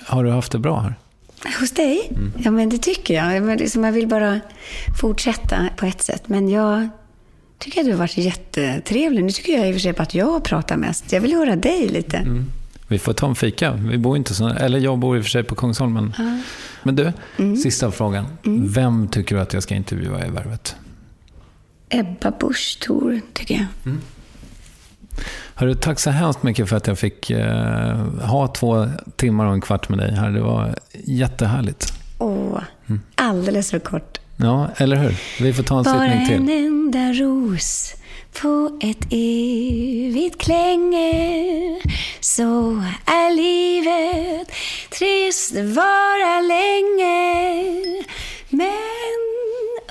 Har du haft det bra här? Hos dig? Ja, men det tycker jag. Men liksom, jag vill bara fortsätta på ett sätt. Men jag tycker att du har varit jättetrevlig. Nu tycker jag i och för sig att jag pratar mest. Jag vill höra dig lite. Vi får ta en fika. Vi bor inte så... Eller jag bor i och för sig på Kungsholmen. Men du, sista frågan. Vem tycker du att jag ska intervjua i Värvet? Ebba Busch Thor, tycker jag. Hörru, tack så hemskt mycket för att jag fick eh, ha två timmar och en kvart med dig här. Det var jättehärligt. Åh, alldeles för kort. Ja, eller hur? Vi får ta en Bara sittning en till. enda ros på ett evigt klänge Så är livet trist vara länge Men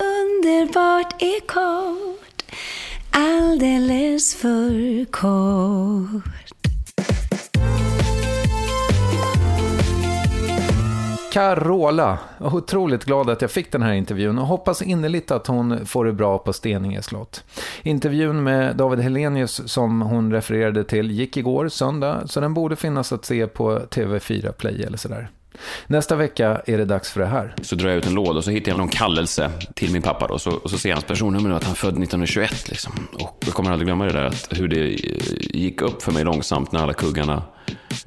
underbart är kort Alldeles för kort Carola. Otroligt glad att jag fick den här intervjun och hoppas innerligt att hon får det bra på Steninge slott. Intervjun med David Helenius som hon refererade till gick igår, söndag, så den borde finnas att se på TV4 Play eller sådär. Nästa vecka är det dags för det här. Så drar jag ut en låda och så hittar jag någon kallelse till min pappa. Då, så, och så ser jag hans personnummer nu att han är född 1921. Liksom. Och jag kommer aldrig glömma det där, att hur det eh, gick upp för mig långsamt när alla kuggarna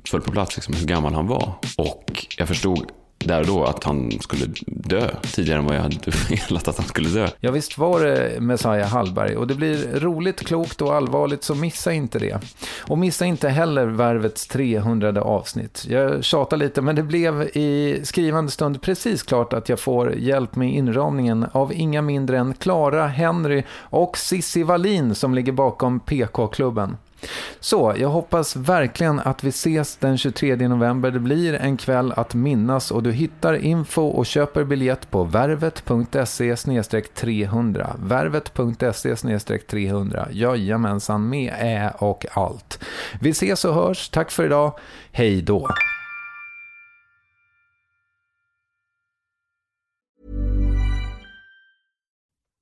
föll på plats, liksom, hur gammal han var. Och jag förstod där och då att han skulle dö tidigare än vad jag hade velat att han skulle dö. Ja, visst var det Messiah Hallberg och det blir roligt, klokt och allvarligt så missa inte det. Och missa inte heller Värvets 300 avsnitt. Jag tjatar lite men det blev i skrivande stund precis klart att jag får hjälp med inramningen av inga mindre än Clara Henry och Sissi Wallin som ligger bakom PK-klubben. Så, jag hoppas verkligen att vi ses den 23 november. Det blir en kväll att minnas och du hittar info och köper biljett på värvet.se 300. Värvet.se 300. Jajamensan, med ä och allt. Vi ses och hörs. Tack för idag. Hej då.